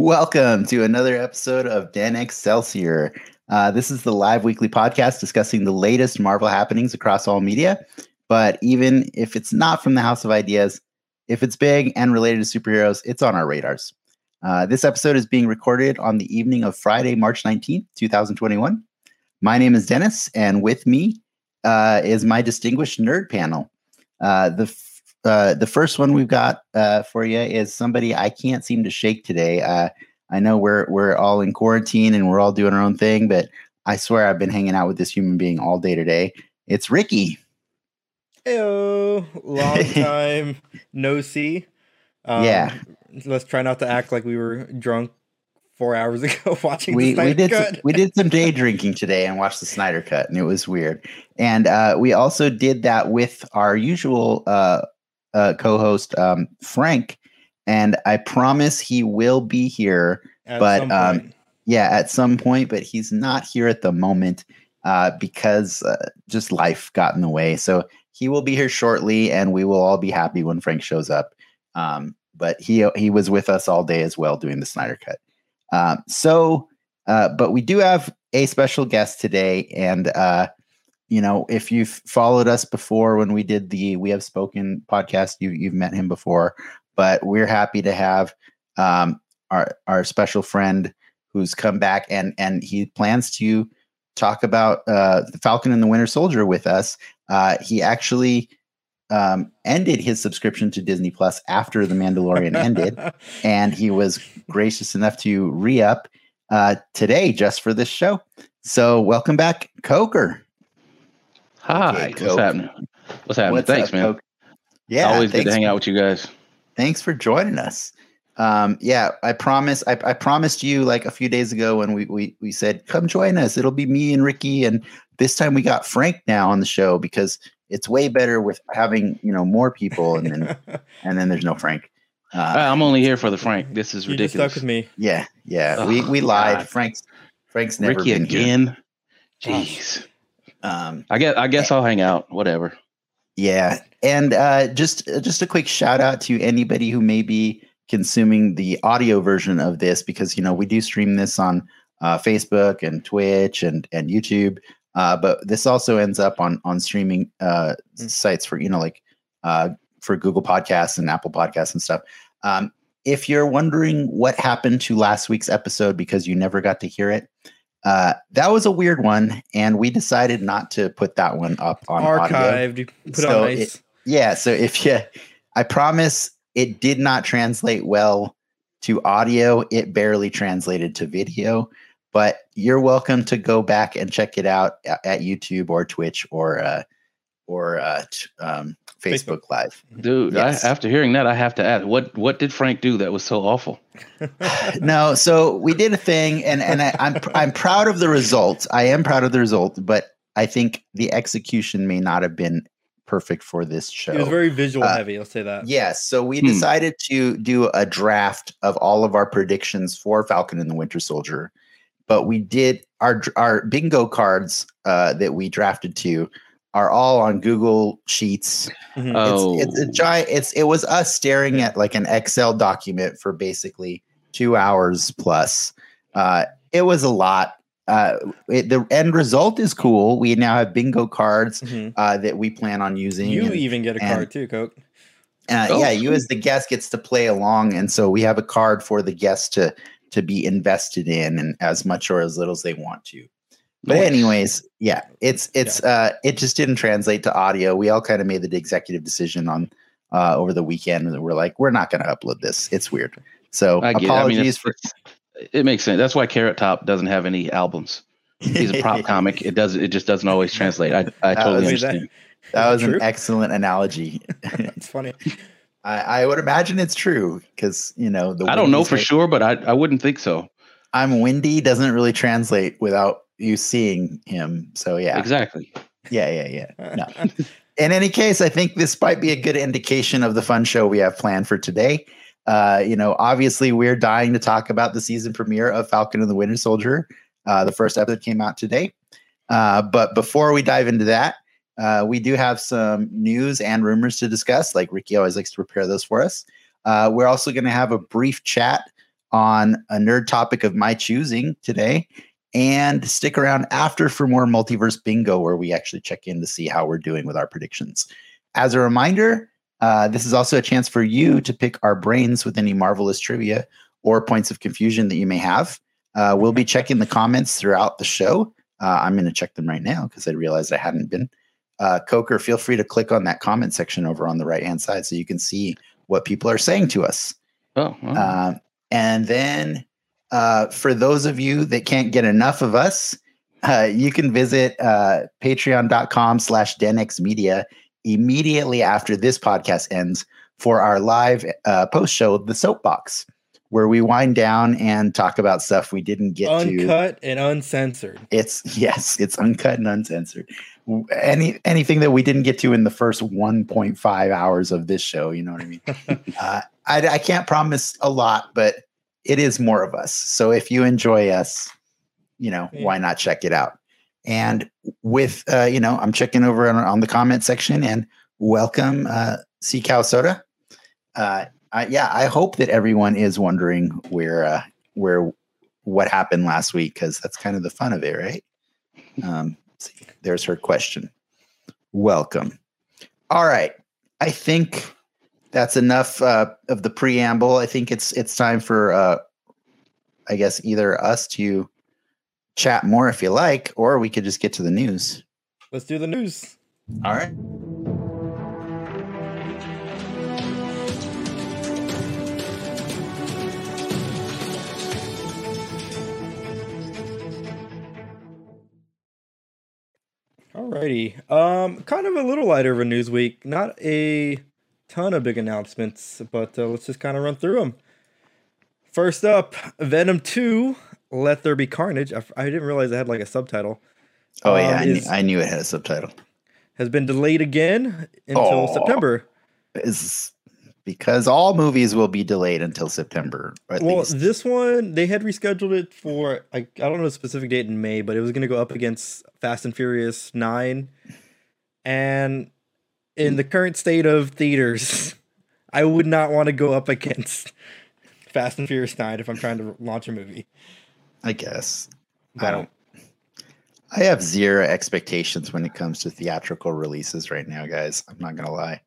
Welcome to another episode of Dan Excelsior. Uh, this is the live weekly podcast discussing the latest Marvel happenings across all media. But even if it's not from the House of Ideas, if it's big and related to superheroes, it's on our radars. Uh, this episode is being recorded on the evening of Friday, March 19th, 2021. My name is Dennis, and with me uh, is my distinguished nerd panel. Uh, the uh, the first one we've got uh, for you is somebody I can't seem to shake today. Uh, I know we're we're all in quarantine and we're all doing our own thing, but I swear I've been hanging out with this human being all day today. It's Ricky. Heyo, long time no see. Um, Yeah. let's try not to act like we were drunk four hours ago watching. we the we did some, we did some day drinking today and watched the Snyder Cut, and it was weird. And uh, we also did that with our usual uh, uh, co-host um, Frank, and I promise he will be here. At but, um. Yeah, at some point, but he's not here at the moment uh, because uh, just life got in the way. So he will be here shortly, and we will all be happy when Frank shows up. Um, but he he was with us all day as well doing the Snyder Cut. Um, so, uh, but we do have a special guest today, and uh, you know, if you've followed us before when we did the We Have Spoken podcast, you you've met him before. But we're happy to have um, our our special friend who's come back and and he plans to talk about uh, the Falcon and the Winter Soldier with us. Uh, he actually um, ended his subscription to Disney Plus after The Mandalorian ended, and he was gracious enough to re up uh, today just for this show. So, welcome back, Coker. Hi, Okay, what's happening? What's happening? What's Thanks, up, man. Coke? Yeah, Always good to hang out with you guys. thanks for joining us. Um, yeah, I promise. I, I promised you like a few days ago when we, we we said come join us. It'll be me and Ricky, and this time we got Frank now on the show because it's way better with having you know more people, and then and then there's no Frank. Uh, I'm only here for the Frank. This is ridiculous. you just stuck with me. yeah, yeah, Oh, we we lied. God. Frank's Frank's never Ricky been here. again. Jeez. Um, I guess I guess I'll hang out. Whatever. Yeah, and uh, just just a quick shout out to anybody who may be consuming the audio version of this because you know we do stream this on uh, Facebook and Twitch and and YouTube, uh, but this also ends up on on streaming uh, Mm. sites for you know like uh, for Google Podcasts and Apple Podcasts and stuff. Um, if you're wondering what happened to last week's episode because you never got to hear it, uh, that was a weird one, and we decided not to put that one up on. Archived. Put So on it- Yeah. So if you, I promise it did not translate well to audio. It barely translated to video, but you're welcome to go back and check it out at, at YouTube or Twitch or, uh, or, uh, t- um, Facebook, Facebook. Live. Dude, Yes. I, after hearing that, I have to ask, what what did Frank do that was so awful? no, so we did a thing, and and I, I'm I'm proud of the result. I am proud of the result, but I think the execution may not have been perfect for this show. It was very visual Uh, heavy. Let's say that. Yes. So we Hmm. decided to do a draft of all of our predictions for Falcon and the Winter Soldier. But we did our our bingo cards uh, that we drafted to are all on Google Sheets. Mhm. Oh, It's, it's a giant. It's it was us staring at like an Excel document for basically two hours plus. Uh, it was a lot. Uh, it, the end result is cool. We now have bingo cards Mhm. uh, that we plan on using. You and- even get a and- card too, Coke. uh, Oh, yeah, you as the guest gets to play along, and so we have a card for the guest to to be invested in, and as much or as little as they want to. But Nice. anyways, yeah, it's it's uh it just didn't translate to audio. We all kind of made the executive decision on uh over the weekend and we're like, we're not gonna upload this. It's weird. So I get it. I mean, apologies it's- for it makes sense. That's why Carrot Top doesn't have any albums. He's a prop comic. It does. It just doesn't always translate. I, I totally was- understand. that was True? an excellent analogy. It's funny. I, I would imagine it's true because you know the I don't know for right- sure, but I, I wouldn't think so. I'm windy doesn't really translate without you seeing him. So yeah, Exactly. yeah, yeah, yeah. No. In any case, I think this might be a good indication of the fun show we have planned for today. Uh, you know, obviously, we're dying to talk about the season premiere of Falcon and the Winter Soldier. Uh, the first episode came out today. Uh, but before we dive into that, uh, we do have some news and rumors to discuss. Like Ricky always likes to prepare those for us. Uh, we're also going to have a brief chat on a nerd topic of my choosing today. And stick around after for more multiverse bingo, where we actually check in to see how we're doing with our predictions. As a reminder, uh, this is also a chance for you to pick our brains with any marvelous trivia or points of confusion that you may have. Uh, we'll be checking the comments throughout the show. Uh, I'm going to check them right now because I realized I hadn't been. Uh, Coker, feel free to click on that comment section over on the right hand side so you can see what people are saying to us. Oh, oh. Uh, and then uh, for those of you that can't get enough of us, uh, you can visit uh, patreon.com slash denx media immediately after this podcast ends for our live uh, post show, The Soapbox, where we wind down and talk about stuff we didn't get to. Uncut and uncensored. It's yes, it's uncut and uncensored. Any anything that we didn't get to in the first 1.5 hours of this show, you know what I mean? uh, I, I can't promise a lot, but it is more of us. So if you enjoy us, you know, Yeah. why not check it out? And with uh, you know, I'm checking over on, on the comment section and welcome uh Sea Cow Soda. Uh I, yeah, I hope that everyone is wondering where uh where what happened last week because that's kind of the fun of it, right? Um, see, there's her question. Welcome. All right, I think that's enough uh, of the preamble. I think it's it's time for uh, I guess either us to chat more if you like, or we could just get to the news. Let's do the news. All right. Alrighty. Um, kind of a little lighter of a news week. Not a ton of big announcements, but uh, let's just kind of run through them. First up, Venom 2, Let There Be Carnage. I didn't realize it had like a subtitle. Oh Um, yeah, I, knew, I knew it had a subtitle. Has been delayed again until Aw. September. Is because all movies will be delayed until September. Well, least. this one they had rescheduled it for I, I don't know the specific date in May, but it was going to go up against Fast and Furious 9 and in the current state of theaters, I would not want to go up against Fast and Furious 9 if I'm trying to launch a movie. I guess. I don't. Um, I have zero expectations when it comes to theatrical releases right now, guys. I'm not gonna lie.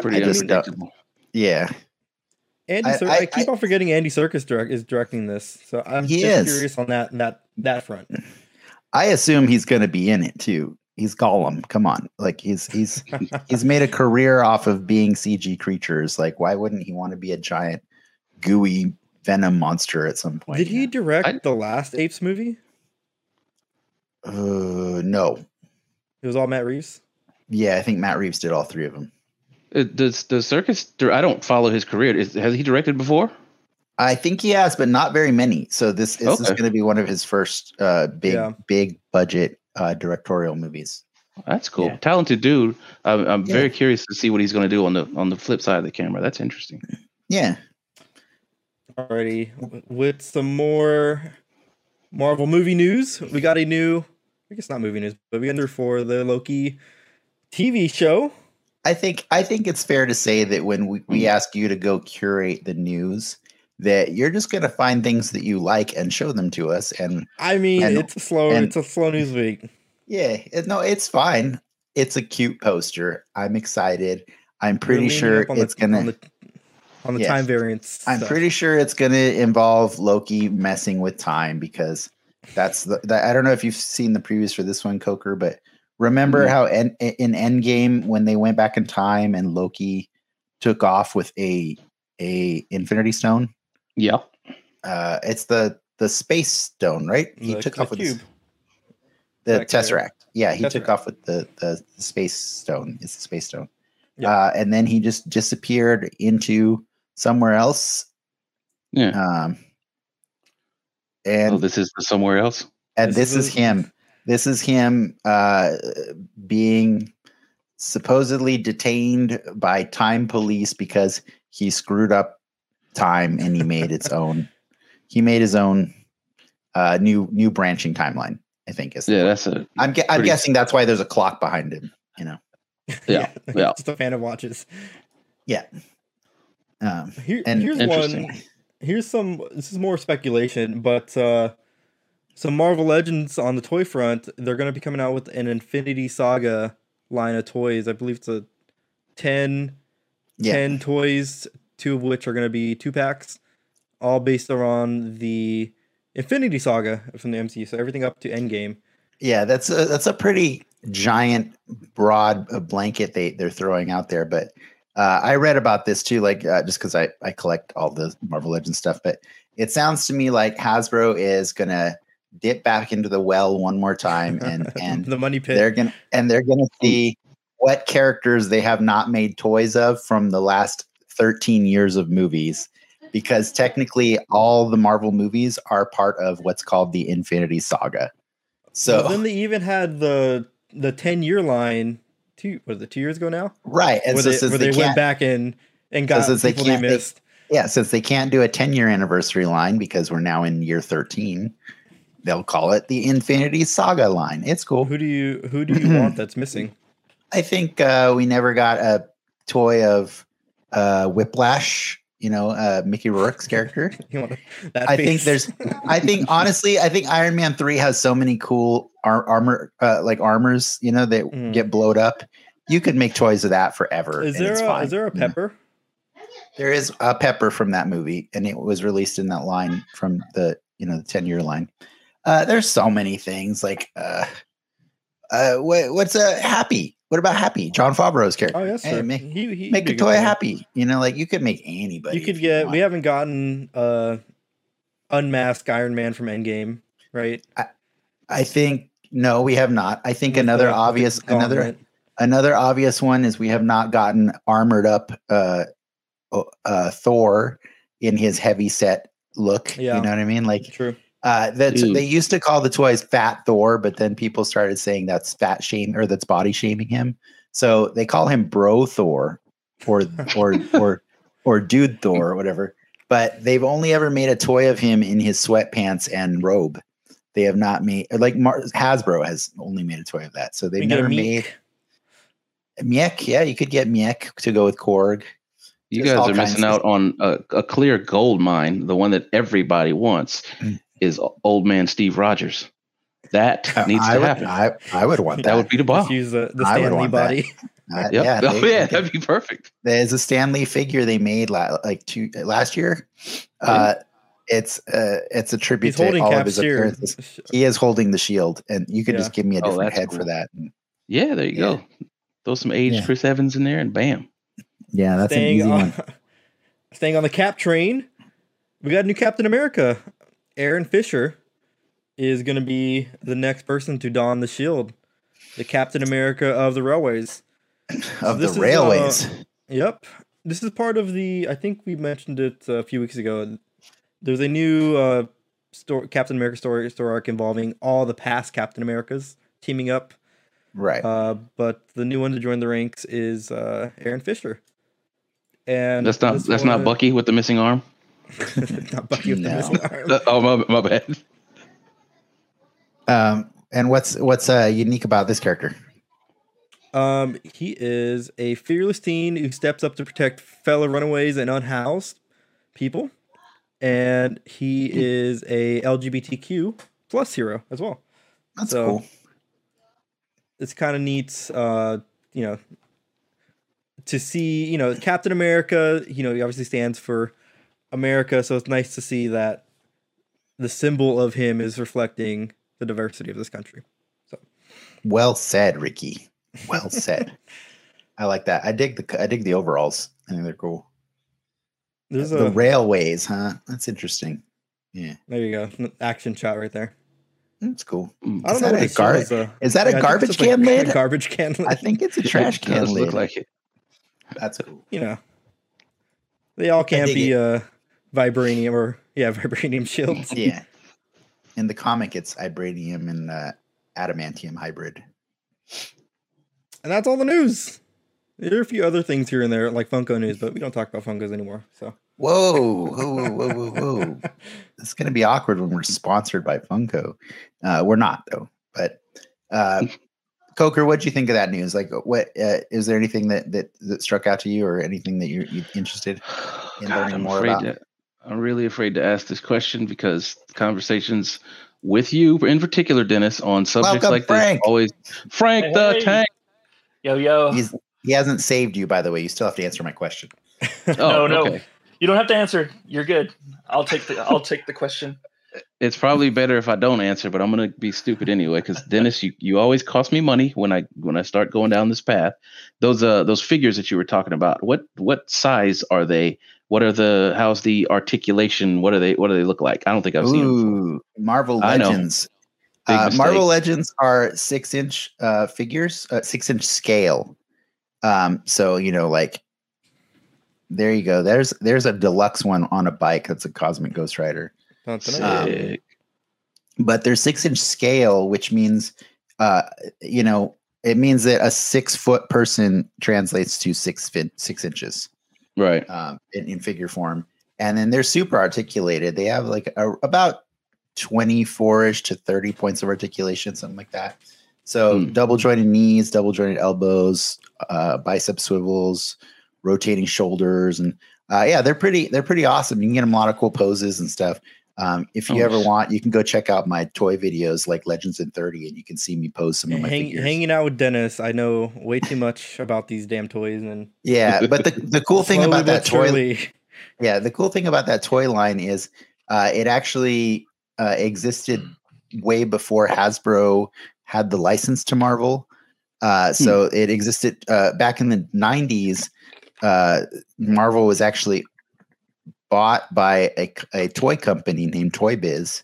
Pretty I just don't- Yeah, Andy I- Cir- I- I, keep on forgetting Andy Serkis direct, is directing this. So I'm just is. curious on that that that front. I assume he's gonna be in it too. He's Gollum. Come on, like he's he's he's made a career off of being CG creatures. Like, why wouldn't he want to be a giant, gooey venom monster at some point? Did he direct I- the last Apes movie? Uh, no. It was all Matt Reeves. Yeah, I think Matt Reeves did all three of them. Uh, Does the circus? I don't follow his career. Is, has he directed before? I think he has, but not very many. So this, this is going to be one of his first uh, big, Yeah. big budget uh, directorial movies. That's cool. Yeah. Talented dude. I'm, I'm Yeah. very curious to see what he's going to do on the on the flip side of the camera. That's interesting. Yeah, Alrighty, w- with some more Marvel movie news, we got a new, I guess not movie news, but we under for the Loki TV show. I think I think it's fair to say that when we, we ask you to go curate the news, that you're just going to find things that you like and show them to us. And I mean, And- it's a slow, and- it's a slow news week. yeah, it, no, it's fine. It's a cute poster. I'm excited. I'm pretty sure on the- it's gonna. on the, on the Yes. time variance. I'm stuff. pretty sure it's going to involve Loki messing with time because that's the, the. I don't know if you've seen the previews for this one, Coker, but remember Mhm. how en, in Endgame when they went back in time and Loki took off with a a Infinity Stone. Yeah. Uh, it's the the space stone, right? He The- took the off with the- cube. the Back there. Tesseract. Yeah, he took off with the, the the space stone. It's the space stone. Yeah. Uh, and then he just disappeared into somewhere else. Yeah. Um, and oh, this is somewhere else. and this this, is is him. This is him uh, being supposedly detained by time police because he screwed up time and he made its own. He made his own uh, new new branching timeline. I think is. Yeah, point. that's a I'm, gu- I'm guessing that's why there's a clock behind him. You know. Yeah, yeah. Just a fan of watches. Yeah um, Here, And- here's one. here's some. This is more speculation, but uh, some Marvel Legends on the toy front. They're going to be coming out with an Infinity Saga line of toys. I believe it's a 10, Yeah. 10 toys, two of which are going to be two packs, all based around the Infinity Saga from the MCU. So everything up to Endgame. Yeah, that's a that's a pretty giant, broad uh, blanket they they're throwing out there. But uh, I read about this too, like uh, just because I I collect all the Marvel Legends stuff. But it sounds to me like Hasbro is gonna dip back into the well one more time, and and the money pit. they're gonna and they're gonna see what characters they have not made toys of from the last 13 years of movies because technically all the marvel movies are part of what's called the infinity saga so Well, then they even had the the 10 year line two was it two years ago now? right and where so they, where they, they, went back in and got they people they they- missed. yeah since they can't do a 10 year anniversary line because we're now in year 13 they'll call it the infinity saga line it's cool Who do you who do you want that's missing? I think uh, we never got a toy of uh, Whiplash. You know, uh, Mickey Rourke's character. You want that I think there's. I think honestly, I think Iron Man three has so many cool ar- armor, uh, like armors. You know, that Mm. get blowed up. You could make toys of that forever. Is there a, fine, is there a you know? pepper? There is a pepper from that movie, and it was released in that line from the you know the ten year line. Uh, there's so many things like uh, uh, what, what's a happy? What about Happy? Jon Favreau's character. Oh yes, Hey, sir. make he, he, make a toy happy. You know, like you could make anybody. You could get. want. We haven't gotten uh unmasked Iron Man from Endgame, right? I think no, we have not. I think With another the- obvious another another obvious one is we have not gotten armored up uh, uh Thor in his heavy set look. Yeah. You know what I mean? Like True. Uh that's Dude. they used to call the toys fat Thor, but then people started saying that's fat shame or that's body shaming him. So they call him bro Thor or or or or dude Thor or whatever. But they've only ever made a toy of him in his sweatpants and robe. They have not made like Mar- Hasbro has only made a toy of that. So they've We get a never made Miek. Yeah, you could get Miek to go with Korg. You guys are missing out on a, a clear gold mine. The one that everybody wants Mm. Is old man Steve Rogers. That needs I to would, happen. I, I would want that. that would be the bomb. Just use the, the Stan Lee want that. body. Uh, Yep. Yeah, oh, yeah, they- that'd be perfect. there's a Stan Lee figure they made la- like two last year. Uh, it's uh, it's a tribute He's to all of his Steer. appearances. He is holding the shield, and you could Yeah. just give me a Oh, different that's head for cool. that. Yeah, there you Yeah. go. Throw some aged Yeah. Chris Evans in there, and bam. Yeah, that's an easy on, one. staying on the Cap train, we got a new Captain America. Aaron Fischer is going to be the next person to don the shield, the Captain America of the railways. Of this the is, railways. Yep, this is part of the. I think we mentioned it a few weeks ago. There's a new uh, story, Captain America story, story arc involving all the past Captain Americas teaming up. right. Uh, but the new one to join the ranks is uh, Aaron Fischer. And That's not this that's not Bucky with the missing arm. not Bucky with the No. missing arm. Uh, oh my, my bad. um, and what's what's uh, unique about this character? Um, he is a fearless teen who steps up to protect fellow runaways and unhoused people, and he is a LGBTQ plus hero as well. That's So- cool. It's kind of neat, uh, you know, to see. You know, Captain America. You know, he obviously stands for America, so it's nice to see that the symbol of him is reflecting the diversity of this country. Well said, Ricky. Well said. I like that. I dig the I dig the overalls. I think they're cool. There's the a railways, huh? That's interesting. Yeah, there you go, action shot right there. that's cool. Mm, I don't Is know that what a it gar- shows, uh, Is that yeah, I a garbage can a- lid? A garbage can lid. I think it's a trash it can does lid. look like it. That's cool. you know, they all can't be it. uh, vibranium or yeah, vibranium shields. Yeah. In the comic, it's vibranium and uh, adamantium hybrid. And that's all the news. There are a few other things here and there, like Funko news, but we don't talk about Funkos anymore. So Whoa, whoa, whoa, whoa, whoa, whoa. it's going to be awkward when we're sponsored by Funko. Uh, we're not, though. But uh, Coker, what do you think of that news? Like, what uh, is there anything that, that that struck out to you, or anything that you're, you interested In God, learning I'm more about- that I'm really afraid to ask this question because conversations with you, in particular, Dennis, on subjects Welcome, like Frank. this, always Frank Hey, the hey. Tank. Yo, yo. He's he hasn't saved you, by the way. You still have to answer my question. Oh, no, no. okay. You don't have to answer. You're good. I'll take the I'll take the question. It's probably better if I don't answer, but I'm gonna be stupid anyway. Because Dennis, you, you always cost me money when I when I start going down this path. Those uh those figures that you were talking about, what what size are they? What are the how's the articulation? What are they? What do they look like? I don't think I've seen them. Marvel I. Legends. Big Uh. Marvel Legends are six inch uh, figures, uh, six inch scale. Um, so you know, like, there you go. There's there's a deluxe one on a bike. That's a Cosmic Ghost Rider. Dun, dun, Um, but they're six inch scale, which means, uh, you know, it means that a six foot person translates to six fit, six inches right. um, in, in figure form. And then they're super articulated. They have like a, about 24 ish to 30 points of articulation, something like that. So Hmm. double jointed knees, double jointed elbows, uh, bicep swivels, rotating shoulders, and uh, yeah, they're pretty. They're pretty awesome. You can get them a lot of cool poses and stuff. Um, if you Oh, ever want, you can go check out my toy videos like Legends in 30, and you can see me pose some of my Hang, figures. hanging out with Dennis, I know way too much about these damn toys. And Yeah, but the, the cool thing about that toy, surely- yeah, the cool thing about that toy line is uh, it actually uh, existed way before Hasbro had the license to Marvel. Uh, so it existed uh, back in the 90s. Uh, Marvel was actually bought by a, a toy company named Toy Biz.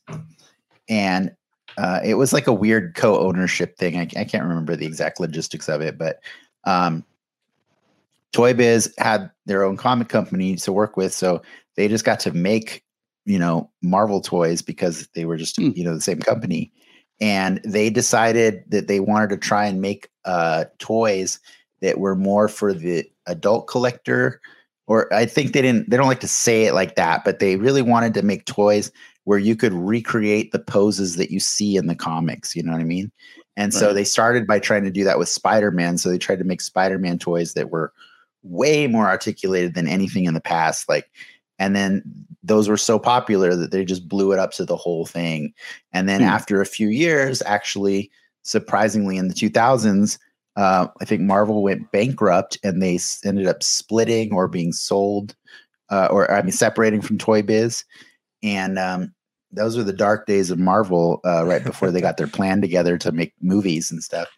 And uh, it was like a weird co ownership thing. I, I can't remember the exact logistics of it, but um, Toy Biz had their own comic company to work with. So they just got to make, you know, Marvel toys because they were just, Hmm. you know, the same company. And they decided that they wanted to try and make uh, toys that were more for the adult collector. Or I think they didn't, they don't like to say it like that, but they really wanted to make toys where you could recreate the poses that you see in the comics. You know what I mean? And so they started by trying to do that with Spider Man. So they tried to make Spider Man toys that were way more articulated than anything in the past. Like, and then those were so popular that they just blew it up to the whole thing. And then Hmm. after a few years, actually, surprisingly, in the 2000s, uh, I think Marvel went bankrupt and they ended up splitting or being sold, uh, or I mean, separating from Toy Biz. And um, those were the dark days of Marvel uh, right before they got their plan together to make movies and stuff.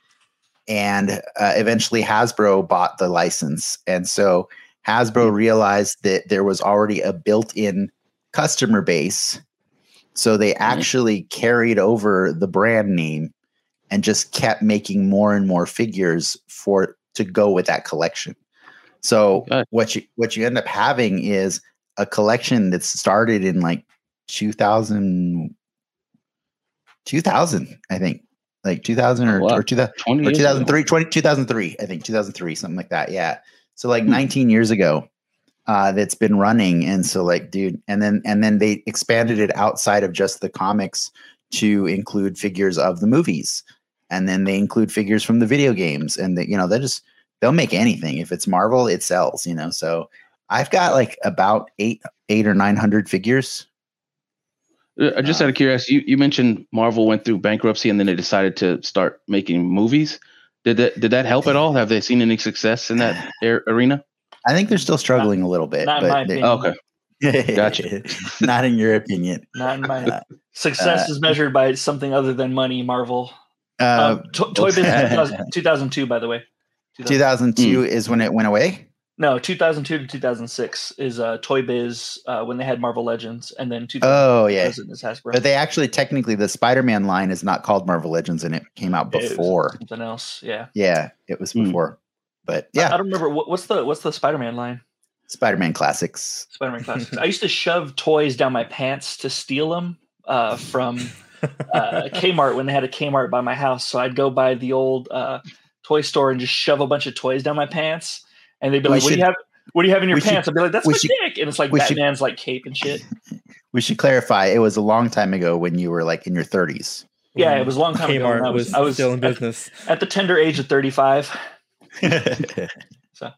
And uh, eventually Hasbro bought the license. And so Hasbro realized that there was already a built in customer base. So they actually carried over the brand name and just kept making more and more figures for to go with that collection. So what you what you end up having is a collection that started in like 2000 2000 I think like 2000 or, Oh, wow. or 2000 20 or 2003 20, 2003 i think 2003 something like that yeah so like Hmm. 19 years ago uh that's been running and so like dude and then and then they expanded it outside of just the comics to include figures of the movies and then they include figures from the video games and they, you know they just they'll make anything if it's marvel it sells you know so i've got like about eight eight or nine hundred figures Uh, Just Uh, out of curiosity, you, you mentioned Marvel went through bankruptcy and then they decided to start making movies. Did that did that help at all? Have they seen any success in that ar- arena? i think they're still struggling a little bit Not in my but they- opinion. Okay, Gotcha. not in your opinion Not in my Uh, success uh, is measured by something other than money. Marvel. Uh, um, to- Toy Biz 2000 2002, by the way. 2000 2002 is when it went away. No, 2002 to 2006 is uh, Toy Biz uh, when they had Marvel Legends, and then 2000 Oh yeah, is Hasbro. but they actually technically the Spider-Man line is not called Marvel Legends, and it came out before. something else. Yeah, Yeah, it was Hmm. before. But I, I don't remember what, what's the what's the Spider-Man line. Spider-Man classics. Spider-Man classics. I used to shove toys down my pants to steal them uh, from uh, Kmart when they had a Kmart by my house. So I'd go by the old uh, toy store and just shove a bunch of toys down my pants, and they'd be We like, "What do you have? What do you have in your we should- pants?" I'd be like, "That's my should- dick," and it's like we should- Batman's like cape and shit. We should clarify. It was a long time ago when you were like in your 30s. Yeah, it was a long time ago. Kmart when I was, was, I was still in at, business. at the tender age of 35. So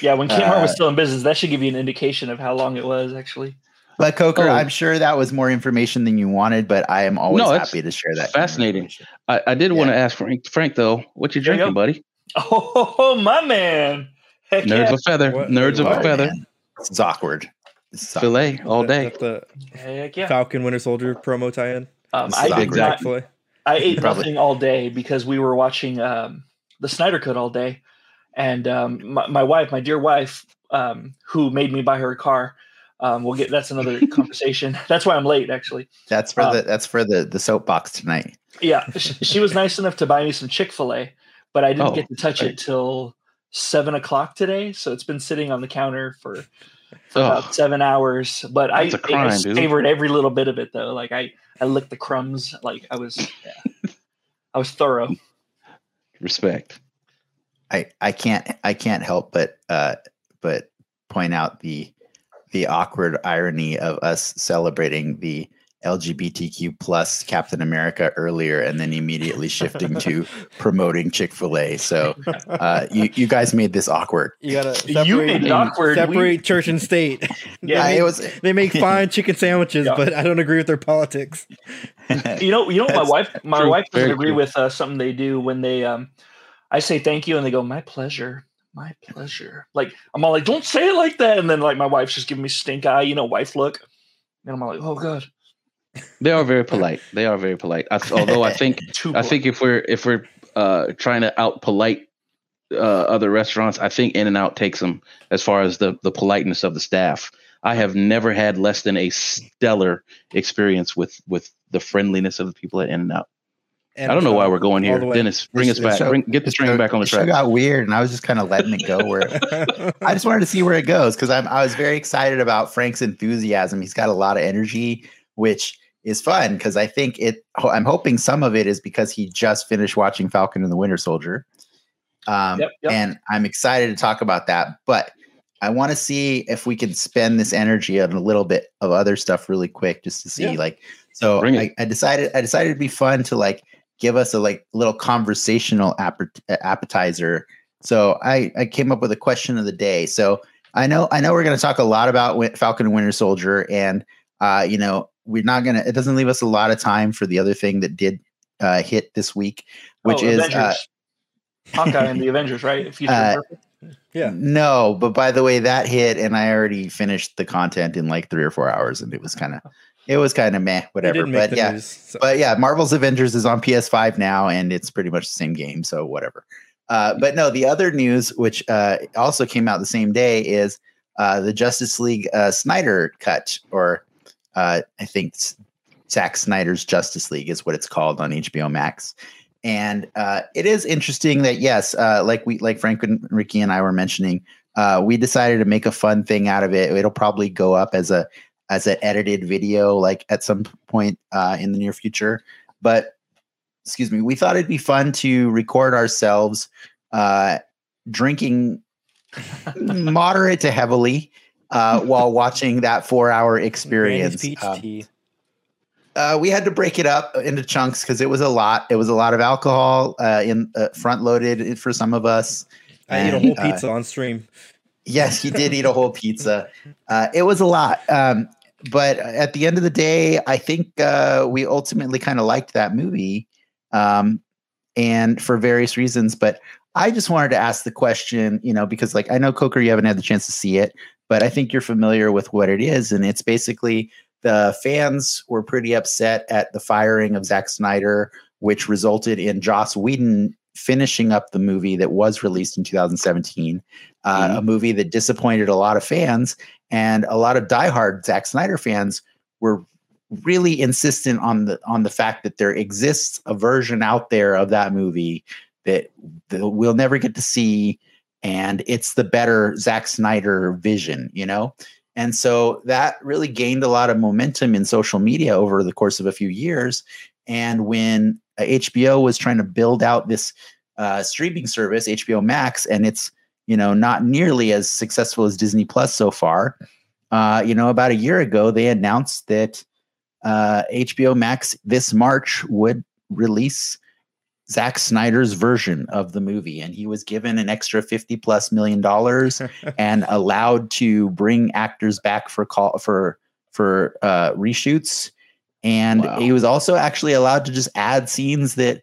Yeah, when Kmart was Uh, still in business, that should give you an indication of how long it was actually. But Coker, Oh. I'm sure that was more information than you wanted, but I am always No, happy to share that. fascinating. I, I did want to ask Frank. Frank, though, what you There you drinking, buddy? Oh, my man! Heck Nerds yeah. of feather. What- Nerds of Oh, a feather. man. This is awkward. This is awkward. Filet all day. that the Heck yeah! Falcon Winter Soldier promo tie-in. Um, I did Exactly. I ate Probably- nothing all day because we were watching um, the Snyder Cut all day, and um, my, my wife, my dear wife, um, who made me buy her a car. Um, we'll get that's another conversation. That's why I'm late, actually. That's for Uh, the that's for the the soapbox tonight. Yeah, she, she was nice enough to buy me some Chick Fil A, but I didn't Oh, get to touch right. it till seven o'clock today. So it's been sitting on the counter for Oh, about seven hours. But I, That's a I crime, dude. savored every little bit of it though. Like I, I licked the crumbs. Like I was, yeah. I was thorough. respect. I I can't I can't help but uh but point out the the awkward irony of us celebrating the LGBTQ plus Captain America earlier and then immediately shifting to promoting Chick Fil A. So uh, you you guys made this awkward. You gotta You separate, made it awkward. separate We- church and state. Yeah, they, it make, was they make fine chicken sandwiches, Yeah. but I don't agree with their politics. you know, you know, my wife, my true, wife doesn't very agree true. with uh, something they do when they, um, I say thank you and they go, my pleasure, my pleasure. Like I'm all like, don't say it like that, and then like my wife's just giving me stink eye, you know, wife look, and I'm all like, oh god, They are very polite. They are very polite. I, although I think. I think if we're if we're uh, trying to out polite uh, other restaurants, I think In and Out takes them as far as the the politeness of the staff. I have never had less than a stellar experience with with the friendliness of the people at In and Out. And I don't know why we're going here. Dennis, bring This- us back. so- bring, get the train show- back on the track. It got weird, and I was just kind of letting it go. Where I just wanted to see where it goes because I'm I was very excited about Frank's enthusiasm. He's got a lot of energy, which is fun because I think it. I'm hoping some of it is because he just finished watching Falcon and the Winter Soldier, um, Yep, yep. and I'm excited to talk about that. But I want to see if we can spend this energy on a little bit of other stuff really quick, just to see Yeah. like. So I. I decided I decided it'd be fun to like give us a like little conversational appetizer. So I I came up with a question of the day. So I know I know we're going to talk a lot about Falcon and Winter Soldier, and uh, you know we're not gonna. It doesn't leave us a lot of time for the other thing that did uh, hit this week, which Oh, is uh, Hawkeye and the Avengers, right? Future Uh, Yeah. no. But by the way, that hit, and I already finished the content in like three or four hours, and it was kind of it was kind of meh, whatever. But yeah, news. so- but yeah, Marvel's Avengers is on PS5 now, and it's pretty much the same game. So whatever. Uh, but no, the other news, which uh, also came out the same day, is uh, the Justice League uh, Snyder cut, or uh, I think Zack Snyder's Justice League is what it's called on HBO Max. And uh, it is interesting that yes, uh, like we like Frank and Ricky and I were mentioning, uh, we decided to make a fun thing out of it. It'll probably go up as a as an edited video, like at some point uh, in the near future. But excuse me, we thought it'd be fun to record ourselves uh, drinking moderate to heavily uh, while watching that four hour experience. tea. uh, we had to break it up into chunks because it was a lot. It was a lot of alcohol uh, in uh, front loaded for some of us. I ate a whole uh, pizza on stream. Yes, he did eat a whole pizza. Uh, it was a lot. Um, but at the end of the day, I think uh, we ultimately kind of liked that movie um, and for various reasons. But I just wanted to ask the question, you know, because like I know Coker, you haven't had the chance to see it, but I think you're familiar with what it is. And it's basically the fans were pretty upset at the firing of Zack Snyder, which resulted in Joss Whedon finishing up the movie that was released in 2017, uh, a movie that disappointed a lot of fans and a lot of diehard Zack Snyder fans were really insistent on the on the fact that there exists a version out there of that movie that, that we'll never get to see and it's the better Zack Snyder vision, you know? And so that really gained a lot of momentum in social media over the course of a few years. And when uh, HBO was trying to build out this uh, streaming service, HBO Max, and it's you know not nearly as successful as Disney Plus so far. Uh, you know, about a year ago, they announced that uh, HBO Max this March would release Zack Snyder's version of the movie, and he was given an extra fifty plus million dollars and allowed to bring actors back for call for for uh, reshoots. And Wow. he was also actually allowed to just add scenes that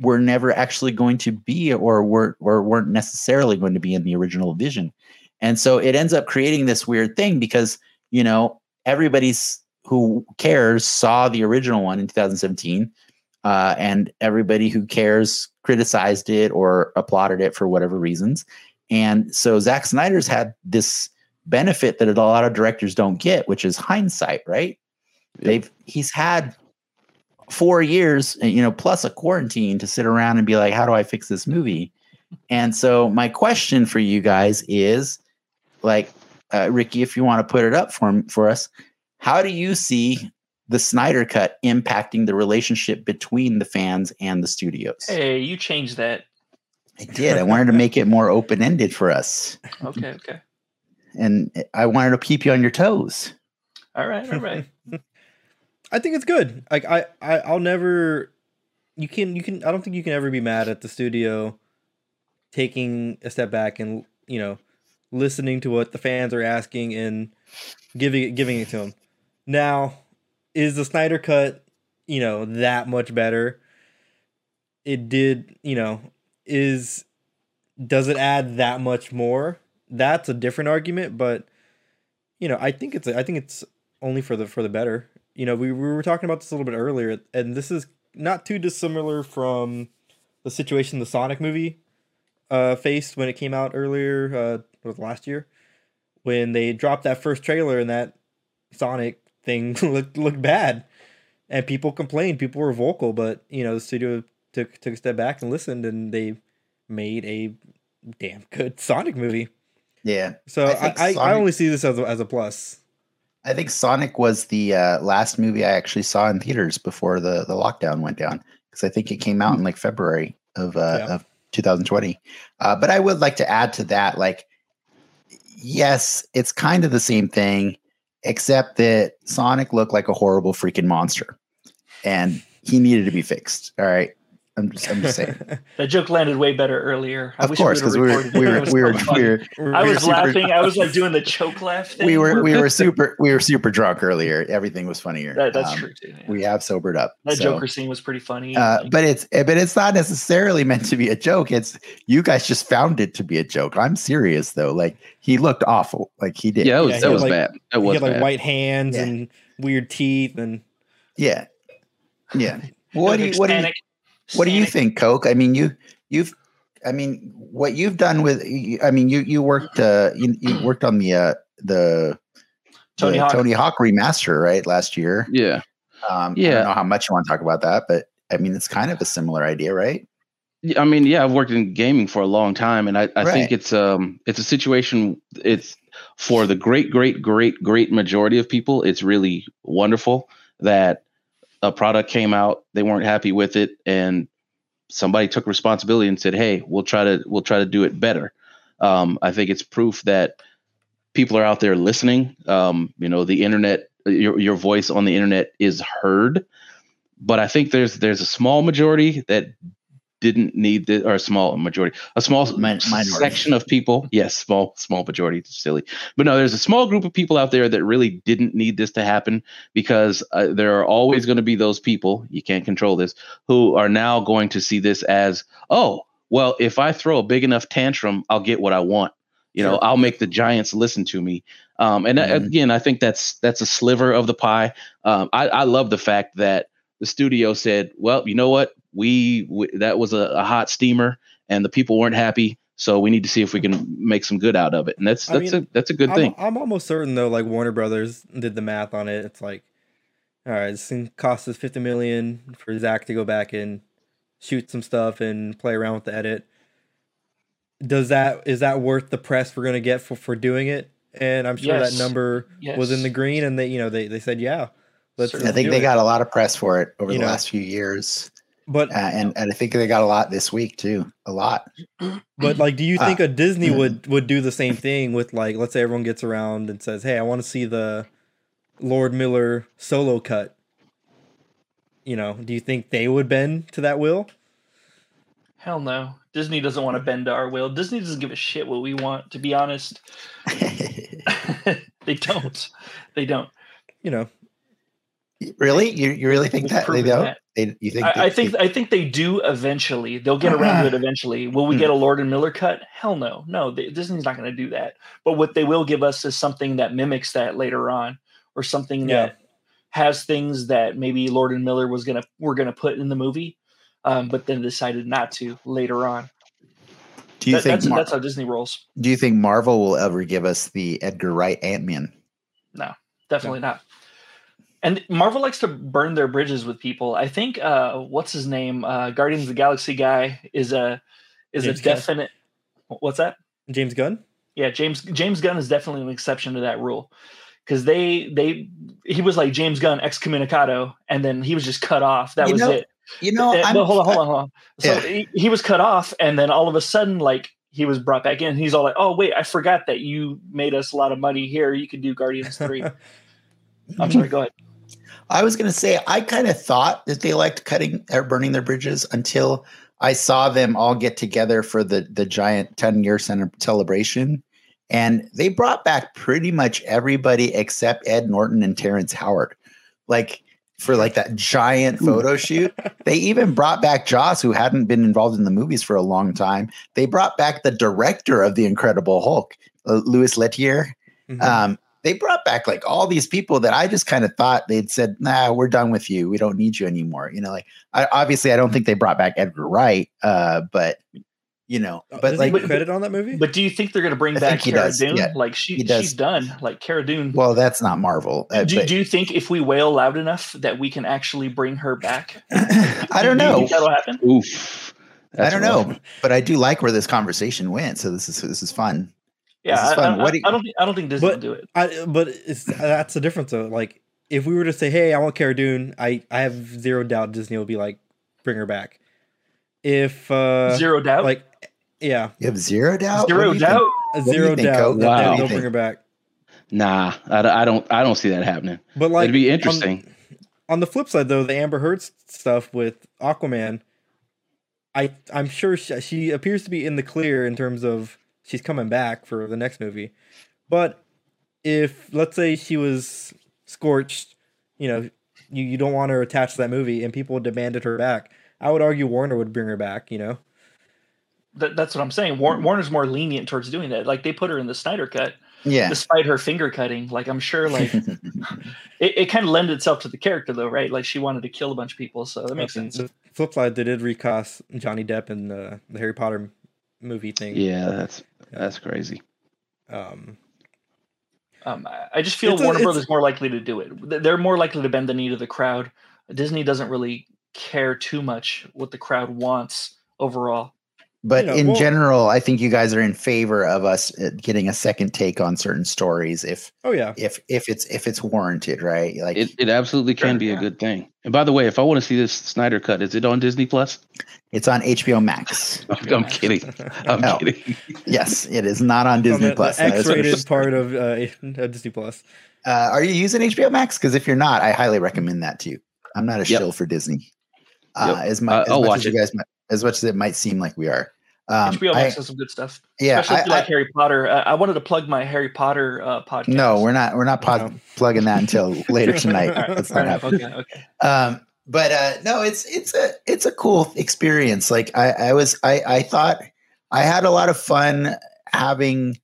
were never actually going to be or were or weren't necessarily going to be in the original vision. And so it ends up creating this weird thing because you know everybody's who cares saw the original one in 2017 uh, and everybody who cares criticized it or applauded it for whatever reasons. And so Zack Snyder's had this benefit that a lot of directors don't get, which is hindsight, right? They've he's had four years, uh, you know, plus a quarantine to sit around and be like, how do I fix this movie? And so my question for you guys is like, uh, Ricky, if you want to put it up for for us, how do you see the Snyder cut impacting the relationship between the fans and the studios? Hey, you changed that. I did. I wanted to make it more open ended for us, Okay, okay. and I wanted to keep you on your toes. All right, all right. I think it's good. Like I, I I'll never you can you can I don't think you can ever be mad at the studio taking a step back and you know listening to what the fans are asking and giving it giving it to them. Now, is the Snyder cut, you know, that much better? It did, you know, is does it add that much more? That's a different argument, but you know, I think it's I think it's only for the for the better. You know, we, we were talking about this a little bit earlier, and this is not too dissimilar from the situation the Sonic movie uh, faced when it came out earlier, uh, was last year, when they dropped that first trailer and that Sonic thing looked looked bad, and people complained, people were vocal, but you know the studio took took a step back and listened, and they made a damn good Sonic movie. Yeah, So I I, I, I only see this as a, as a plus. I think Sonic was the uh, last movie I actually saw in theaters before the the lockdown went down because I think it came out in like February of uh, Yeah. of 2020. Uh, but I would like to add to that, like, yes, it's kind of the same thing, except that Sonic looked like a horrible freaking monster, and he needed to be fixed. All right, I'm just I'm just saying. That joke landed way better earlier. I of wish course, because we were would've we it. were was we were, we were I we were was super- laughing. I was like doing the choke laugh thing. we were we were super we were super drunk earlier. Everything was funnier. That, that's Um, true too. yeah. We have sobered up. that so. Joker scene was pretty funny. Uh, but it's but it's not necessarily meant to be a joke. It's you guys just found it to be a joke. I'm serious though. Like he looked awful. Like he did. Yeah, that was, Yeah, he that was like- bad. That he had like bad. white hands Yeah. and weird teeth and yeah, yeah. What do you what do you Hispanic- what do you think, Coke? I mean, you you've I mean, what you've done with I mean, you you worked uh you, you worked on the uh the Tony the Hawk. Tony Hawk remaster right last year. Yeah. Um, I don't know how much you want to talk about that, but I mean, it's kind of a similar idea, right? Yeah, I mean, yeah, I've worked in gaming for a long time, and I, I Right. think it's um it's a situation. It's for the great, great, great, great majority of people. It's really wonderful that a product came out, they weren't happy with it, and somebody took responsibility and said, "Hey, we'll try to we'll try to do it better." Um, I think it's proof that people are out there listening. Um, you know, the internet, your your voice on the internet is heard, but I think there's there's a small majority that didn't need the or a small majority, a small Min- section of people. Yes, small small majority. It's silly, but no, there's a small group of people out there that really didn't need this to happen because uh, there are always going to be those people. You can't control this who are now going to see this as oh well if I throw a big enough tantrum, I'll get what I want. You know, Sure. I'll make the giants listen to me. Um, and uh, Mhm. again, I think that's that's a sliver of the pie. Um, I, I love the fact that the studio said, "Well, you know what? We, we that was a, a hot steamer, and the people weren't happy. So we need to see if we can make some good out of it." And that's I that's mean, a that's a good I'm, thing. I'm almost certain though, like Warner Brothers did the math on it. It's like, all right, this thing cost us fifty million for Zack to go back and shoot some stuff and play around with the edit. Does that is that worth the press we're gonna get for for doing it? And I'm sure Yes. that number was in the green, and they you know they they said yeah. Let's, I let's think they it." got a lot of press for it over You the know. last few years, but uh, and and I think they got a lot this week too. A lot. But like, do you Ah, think a Disney would would do the same thing with like, let's say everyone gets around and says, "Hey, I want to see the Lord Miller solo cut." You know, do you think they would bend to that will? Hell no. Disney doesn't want to bend to our will. Disney doesn't give a shit what we want, to be honest. they don't. They don't. You know, really? You you really think that they don't? that. They, you think? I, they- I think they- I think they do eventually. They'll get around to it eventually. Will we get a Lord and Miller cut? Hell no. No, they, Disney's not going to do that. But what they will give us is something that mimics that later on, or something Yeah. that has things that maybe Lord and Miller was gonna were gonna put in the movie, um, but then decided not to later on. do you That- think? that's, Mar- that's how Disney rolls. do you think Marvel will ever give us the Edgar Wright Ant Man? No, definitely not. And Marvel likes to burn their bridges with people. I think uh, what's his name? Uh, Guardians of the Galaxy guy is a is James a Gunn. definite. What's that? James Gunn. Yeah, James James Gunn is definitely an exception to that rule because they they he was like James Gunn excommunicado, and then he was just cut off. That You was know, it. You know, Uh, I'm, but hold on, hold on, hold on. So Yeah. he, he was cut off, and then all of a sudden, like he was brought back in. He's all like, "Oh wait, I forgot that you made us a lot of money here. You could do Guardians three. I'm sorry. Go ahead. I was going to say, I kind of thought that they liked cutting or burning their bridges until I saw them all get together for the the giant 10 year center celebration. And they brought back pretty much everybody except Ed Norton and Terrence Howard. Like for like that giant photo shoot. They even brought back Joss, who hadn't been involved in the movies for a long time. They brought back the director of The Incredible Hulk, uh, Louis Leterrier. Mhm. Um, they brought back like all these people that I just kind of thought they'd said, "Nah, we're done with you. We don't need you anymore." You know, like I, obviously I don't think they brought back Edgar Wright, uh, but you know, Uh, but does like, he get credit on that movie? But do you think they're going to bring I back Cara does, Dune? yeah. Like she, He does. she's done. Like Cara Dune. well, that's not Marvel. uh, do, but- do you think if we wail loud enough that we can actually bring her back? I don't Do you know. think that'll happen? Oof. I don't rough. know, but I do like where this conversation went. So this is this is fun. Yeah, This is I, fun. I- What do you- I don't think I don't think Disney But- will do it. I, but it's that's the difference though. Like if we were to say, "Hey, I want Cara Dune," I I have zero doubt Disney will be like, "Bring her back." If uh, Zero doubt. like yeah, You have zero doubt. Zero do think? doubt. do you zero think, doubt Coke? that Wow. they'll- What do they'll you bring her back. Nah, I, I don't. I don't see that happening. But like It'd be on- interesting. On, the flip side, though, the Amber Heard stuff with Aquaman, I I'm sure she, she appears to be in the clear in terms of she's coming back for the next movie. But if let's say she was scorched, you know, you, you don't want her attached to that movie, and people demanded her back, I would argue Warner would bring her back. You know, That, that's what I'm saying. War, Warner's more lenient towards doing that. Like they put her in the Snyder cut, Yeah. despite her finger cutting. Like I'm sure, like it, it kind of lends itself to the character, though, right? Like she wanted to kill a bunch of people, so that makes And sense. Flip side, they did recast Johnny Depp in the, the Harry Potter movie thing. Yeah, that's that's crazy. Um, Um, I- I just feel It's a- Warner it's- Brothers more likely to do it. They're more likely to bend the knee to the crowd. Disney doesn't really care too much what the crowd wants overall. But Yeah, in well- general, I think you guys are in favor of us uh, getting a second take on certain stories if oh yeah, if if it's if it's warranted, right? Like It it absolutely can Sure, be yeah. a good thing. And by the way, if I want to see this Snyder cut, is it on Disney Plus? it's on HBO Max. I'm, I'm kidding. I'm No. kidding. yes, it is not on On Disney the, Plus. the that is X-rated part of uh, Disney Plus. Uh, are you using HBO Max? Because if you're not, I highly recommend that too. I'm not a Yep. shill for Disney. Uh, Yep. As, mu- Uh, as I'll much watch as you it. guys, might, as much as it might seem like we are. Um, HBO I- Max has some good stuff, yeah, especially if you I- like I- Harry Potter. Uh, I wanted to plug my Harry Potter uh, podcast. no, we're not. We're not pod- No. plugging that until later tonight. All right, That's not enough. happening. Okay, okay. um but uh no it's it's a it's a cool experience like i i was i i thought i had a lot of fun having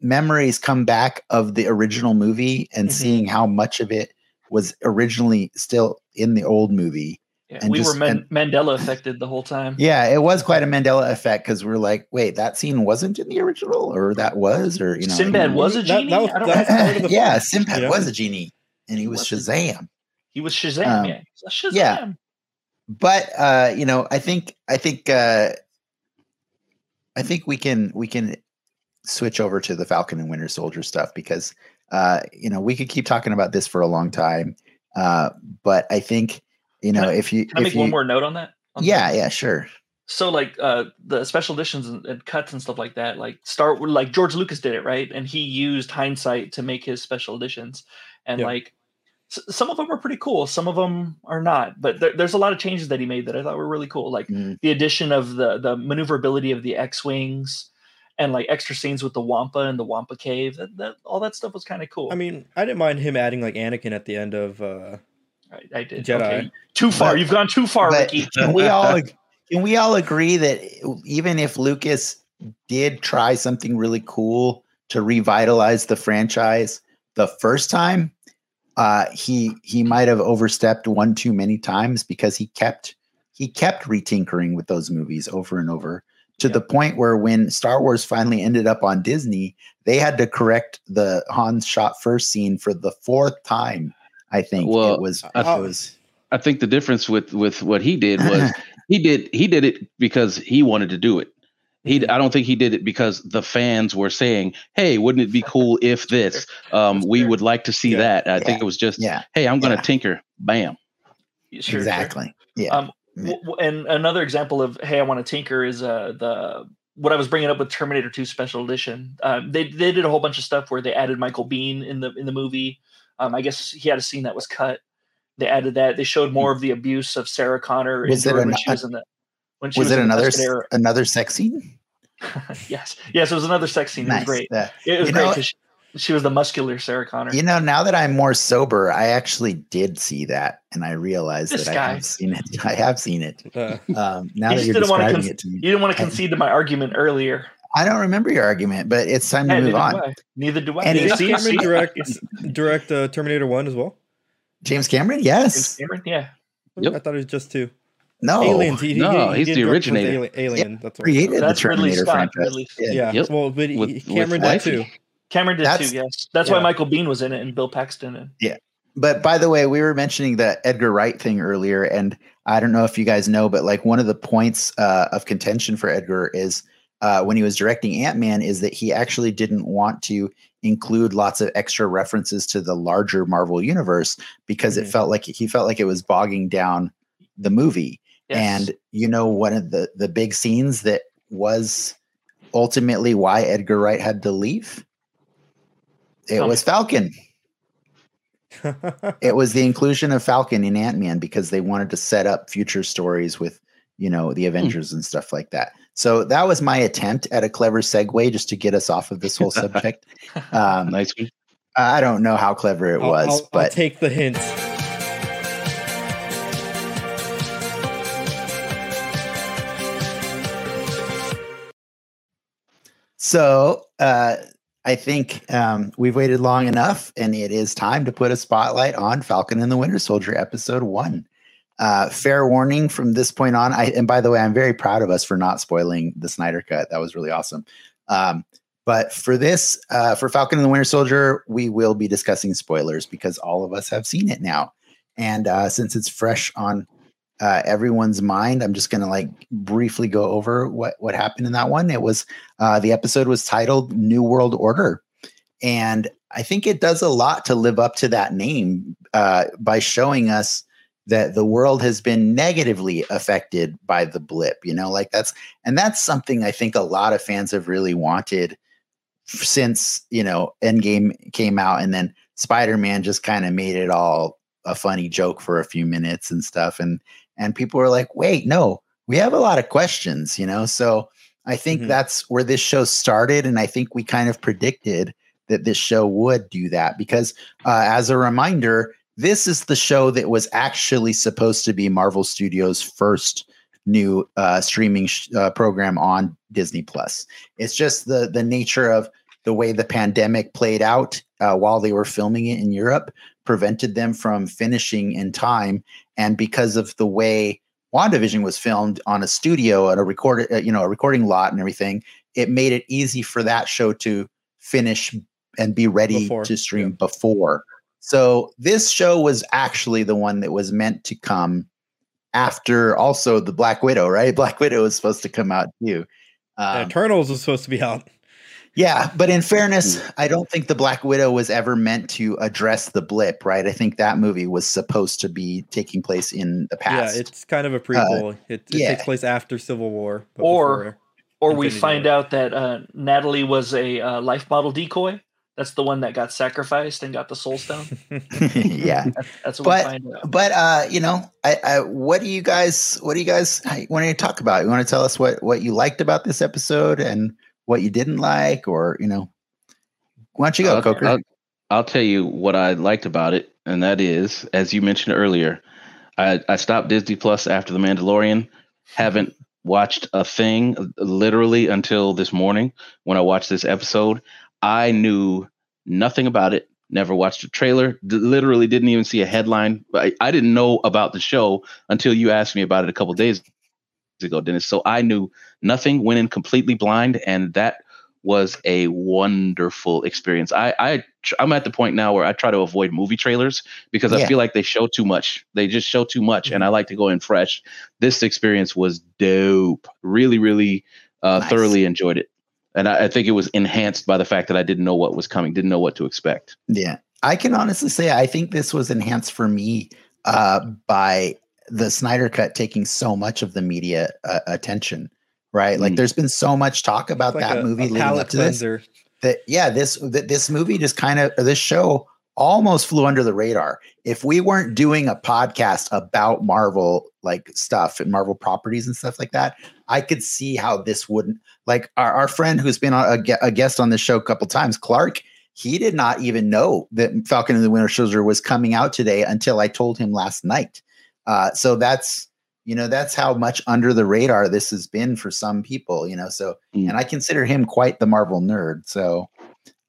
memories come back of the original movie and Mhm. seeing how much of it was originally still in the old movie Yeah, And we just- were Man- Mandela affected the whole time. yeah it was quite a mandela effect because we're like wait that scene wasn't in the original or that was or you know Sinbad was a That- genie. that was- I that was part of the yeah fun, Sinbad you know? was a genie and he was Was shazam He was Shazam. Um, yeah, He's Shazam. yeah. but uh you know i think i think uh i think we can we can switch over to the falcon and winter soldier stuff because uh you know we could keep talking about this for a long time uh but i think you know I- if you Can I if make you one more note on that? On yeah that? yeah sure So like uh the special editions and, and cuts and stuff like that, like start like George Lucas did it right, and he used hindsight to make his special editions, and Yeah. like some of them are pretty cool. Some of them are not. But there, there's a lot of changes that he made that I thought were really cool. Like Mm. the addition of the the maneuverability of the X wings, and like extra scenes with the Wampa and the Wampa cave. That, that all that stuff was kind of cool. I mean, I didn't mind him adding like Anakin at the end of. uh I, I did. Jedi. Okay. Too far. But- You've gone too far, Ricky. can we all can we all agree that even if Lucas did try something really cool to revitalize the franchise the first time, uh, he he might have overstepped one too many times because he kept he kept retinkering with those movies over and over to Yeah. the point where when Star Wars finally ended up on Disney, they had to correct the Han shot first scene for the fourth time. I think Well, it was. I- it was I think the difference with with what he did was he did he did it because he wanted to do it. He I don't think he did it because the fans were saying, "Hey, wouldn't it be cool if this? Um, we would like to see Yeah. that." I Yeah. think it was just, yeah, "Hey, I'm going to Yeah. tinker." Bam. Sure, sure. exactly. Yeah. Um, w- w- and another example of hey, I want to tinker is uh the what I was bringing up with Terminator 2 Special Edition. Um, they they did a whole bunch of stuff where they added Michael Biehn in the in the movie. Um, I guess he had a scene that was cut. They added that. They showed more of the abuse of Sarah Connor Was it endured when an- she was in the when she was, was, it another era. another sex scene? yes, yes, it was another sex scene. It was great. Yeah. It was You great because she, she was the muscular Sarah Connor. You know, now that I'm more sober, I actually did see that, and I realized This that I have seen it. I have seen it. Uh, Um, now You that you're didn't wanna describing cons- it to me, you didn't want to concede to my argument earlier. I don't remember your argument, but it's time to Yeah, move on. I. Neither do I. And You he's- see- Cameron direct direct uh, Terminator One as well. James Cameron, James yes, Cameron, Yeah. Yep. I thought it was just two. no, Aliens. He, he- No, he he's did the direct originator. Alien. Alien that's what created the That's Ridley Terminator Scott, franchise. Ridley- Yeah. Yeah. Yep. Well, but he, With- he- with Cameron did too. Cameron did That's- too. Yes, that's why Michael Biehn was in it and Bill Paxton. And yeah. But by the way, we were mentioning the Edgar Wright thing earlier, and I don't know if you guys know, but like one of the points uh, of contention for Edgar is uh, when he was directing Ant Man, is that he actually didn't want to include lots of extra references to the larger Marvel universe because it Mhm. felt like he felt like it was bogging down the movie. yes. And you know, one of the the big scenes that was ultimately why Edgar Wright had to leave. It Tell me. was Falcon. It was the inclusion of Falcon in Ant Man because they wanted to set up future stories with, you know, the Avengers and stuff like that. So that was my attempt at a clever segue just to get us off of this whole subject. Um, Nice one. I don't know how clever it I'll- was, I'll, I'll but take the hint. So uh, I think um, we've waited long enough, and it is time to put a spotlight on Falcon and the Winter Soldier, episode one. Uh, fair warning from this point on. I and by the way, I'm very proud of us for not spoiling the Snyder cut. That was really awesome. Um, but for this, uh, for Falcon and the Winter Soldier, we will be discussing spoilers because all of us have seen it now. And uh, since it's fresh on uh, everyone's mind, I'm just going to like briefly go over what what happened in that one. It was uh, the episode was titled New World Order. And I think it does a lot to live up to that name uh, by showing us that the world has been negatively affected by the blip. You know, like that's, and that's something I think a lot of fans have really wanted since, you know, Endgame came out and then Spider Man just kind of made it all a funny joke for a few minutes and stuff. And, and people were like, wait, no, we have a lot of questions, you know? So, I think Mhm. that's where this show started, and I think we kind of predicted that this show would do that because, uh, as a reminder, this is the show that was actually supposed to be Marvel Studios' first new uh, streaming sh- uh, program on Disney Plus. It's just the the nature of the way the pandemic played out uh, while they were filming it in Europe prevented them from finishing in time, and because of the way WandaVision was filmed on a studio at a recorded, uh, you know, a recording lot and everything. It made it easy for that show to finish and be ready Before, to stream yeah. before. So this show was actually the one that was meant to come after also the Black Widow, right? Black Widow was supposed to come out too. Um, Eternals was supposed to be out. yeah, but in fairness, I don't think the Black Widow was ever meant to address the blip, right? I think that movie was supposed to be taking place in the past. Yeah, it's kind of a prequel. it it yeah. takes place after Civil War. but Or- before- or we find War. out that uh, Natalie was a uh, life model decoy That's the one that got sacrificed and got the soul stone. yeah. That's, that's what But- we find out. But uh, you know, I, I what do you guys what do you guys want to talk about? You want to tell us what what you liked about this episode and what you didn't like, or you know, why don't you go, I'll, Coker? I'll, I'll tell you what I liked about it, and that is, as you mentioned earlier, I, I stopped Disney Plus after The Mandalorian. Haven't watched a thing literally until this morning when I watched this episode. I knew nothing about it. Never watched a trailer. d- literally didn't even see a headline. I, I didn't know about the show until you asked me about it a couple days ago, Dennis. So I knew nothing. Went in completely blind, and that was a wonderful experience. I, I I'm at the point now where I try to avoid movie trailers because I feel like they show too much. They just show too much, and I like to go in fresh. This experience was dope. Really, really uh, Nice. thoroughly enjoyed it, and I, I think it was enhanced by the fact that I didn't know what was coming, didn't know what to expect. Yeah. I can honestly say I think this was enhanced for me uh, by the Snyder cut taking so much of the media uh, attention, right? Like Mm. there's been so much talk about It's like that a- movie a leading up to this that yeah, this that this movie just kind of this show almost flew under the radar. If we weren't doing a podcast about Marvel like stuff and Marvel properties and stuff like that, I could see how this wouldn't like our, our friend who's been a, a guest on this show a couple times, Clark. He did not even know that Falcon and the Winter Soldier was coming out today until I told him last night. Uh, so that's you know that's how much under the radar this has been for some people. You know, so Mm. and I consider him quite the Marvel nerd. So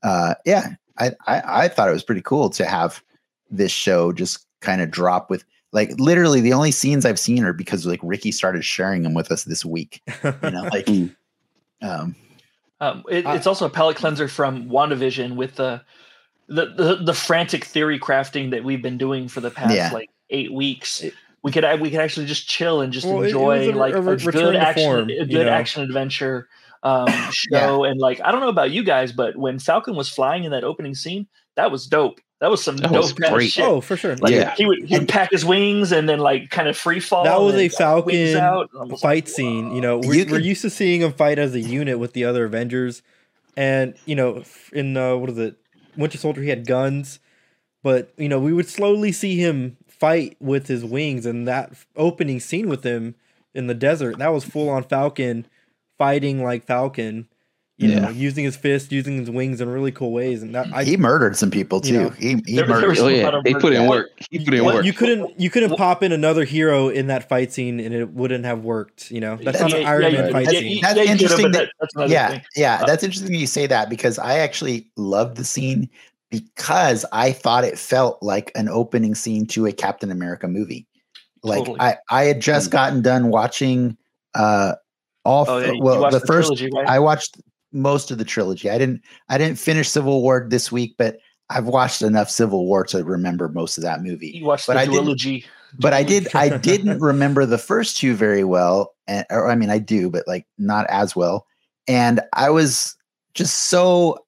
uh, yeah, I, I I thought it was pretty cool to have this show just kind of drop with like literally the only scenes I've seen are because like Ricky started sharing them with us this week. You know, like Mm. um, Um, it, I- it's also a palate cleanser from WandaVision with the, the the the frantic theory crafting that we've been doing for the past Yeah. like eight weeks. We could we could actually just chill and just Well, it- it enjoy a- like a a, good action, form, a you good know? action adventure um, show. And like I don't know about you guys, but when Falcon was flying in that opening scene, that was dope. That was some That dope was ass great. shit. oh, for sure. Like Yeah. he would he would pack his wings and then like kind of free fall. That was a then got wings Falcon out. And I like, fight scene. You know, we're, You we're used to seeing him fight as a unit with the other Avengers, and you know, f- in uh, what is it, Winter Soldier, he had guns, but you know, we would slowly see him fight with his wings, and that opening scene with him in the desert, that was full on Falcon fighting like Falcon. You Yeah. know, using his fist, using his wings in really cool ways, and that I he murdered some people too. you know, he he there- there murdered. was- Oh yeah, lot he put in work. work. He put in What work. you couldn't you couldn't Well- pop in another hero in that fight scene and it wouldn't have worked. You know, that's not an Iron yeah, Man yeah, fight yeah, scene. That's you interesting that- that- that's yeah, thing. yeah, Uh, that's interesting you say that because I actually loved the scene because I thought it felt like an opening scene to a Captain America movie. Like Totally. I, I had just Mm. gotten done watching uh all Oh, yeah, you well watched the, first trilogy, right? I watched most of the trilogy. I didn't I didn't finish Civil War this week, but I've watched enough Civil War to remember most of that movie. you watched but the I didn't- But I did I didn't remember the first two very well. And or I mean I do, but like not as well. And I was just so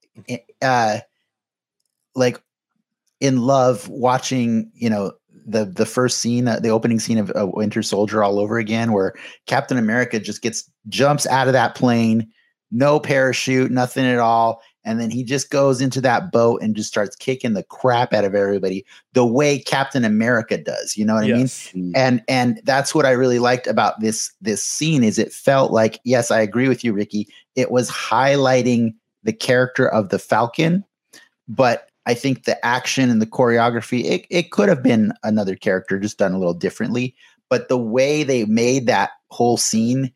uh like in love watching, you know, the the first scene, the opening scene of uh, Winter Soldier all over again, where Captain America just gets jumps out of that plane, no parachute, nothing at all, and then he just goes into that boat and just starts kicking the crap out of everybody, the way Captain America does. You know what I mean? Yes. Mm. and and that's what i really liked about this this scene is it felt like yes i agree with you ricky it was highlighting the character of the falcon but i think the action and the choreography it, it could have been another character just done a little differently but the way they made that whole scene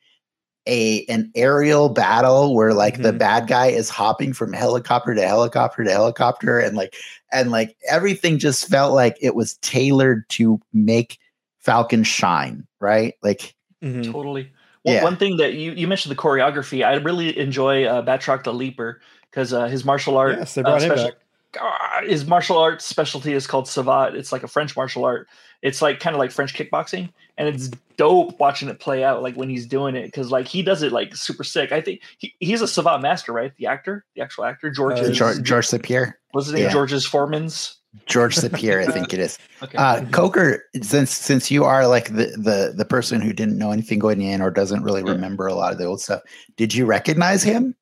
a an aerial battle where like the Mhm. bad guy is hopping from helicopter to helicopter to helicopter and like and like everything just felt like it was tailored to make Falcon shine, right? Like, Mhm. Totally. One, Yeah. one thing that you, you mentioned the choreography, I really enjoy uh, Batroc the Leaper because uh, his martial art, Yes, they uh, brought him special- back. Ah, his martial arts specialty is called savate. It's like a French martial art. It's like kind of like French kickboxing, and it's dope watching it play out like when he's doing it because like he does it like super sick. I think he, he's a savate master, right? The actor, the actual actor, George. Uh, George, George Sapir, what's his name? yeah. George's Foreman's. George Sapir, I think it is. Okay. Uh, Coker, since since you are like the the the person who didn't know anything going in or doesn't really Yeah. remember a lot of the old stuff, did you recognize him?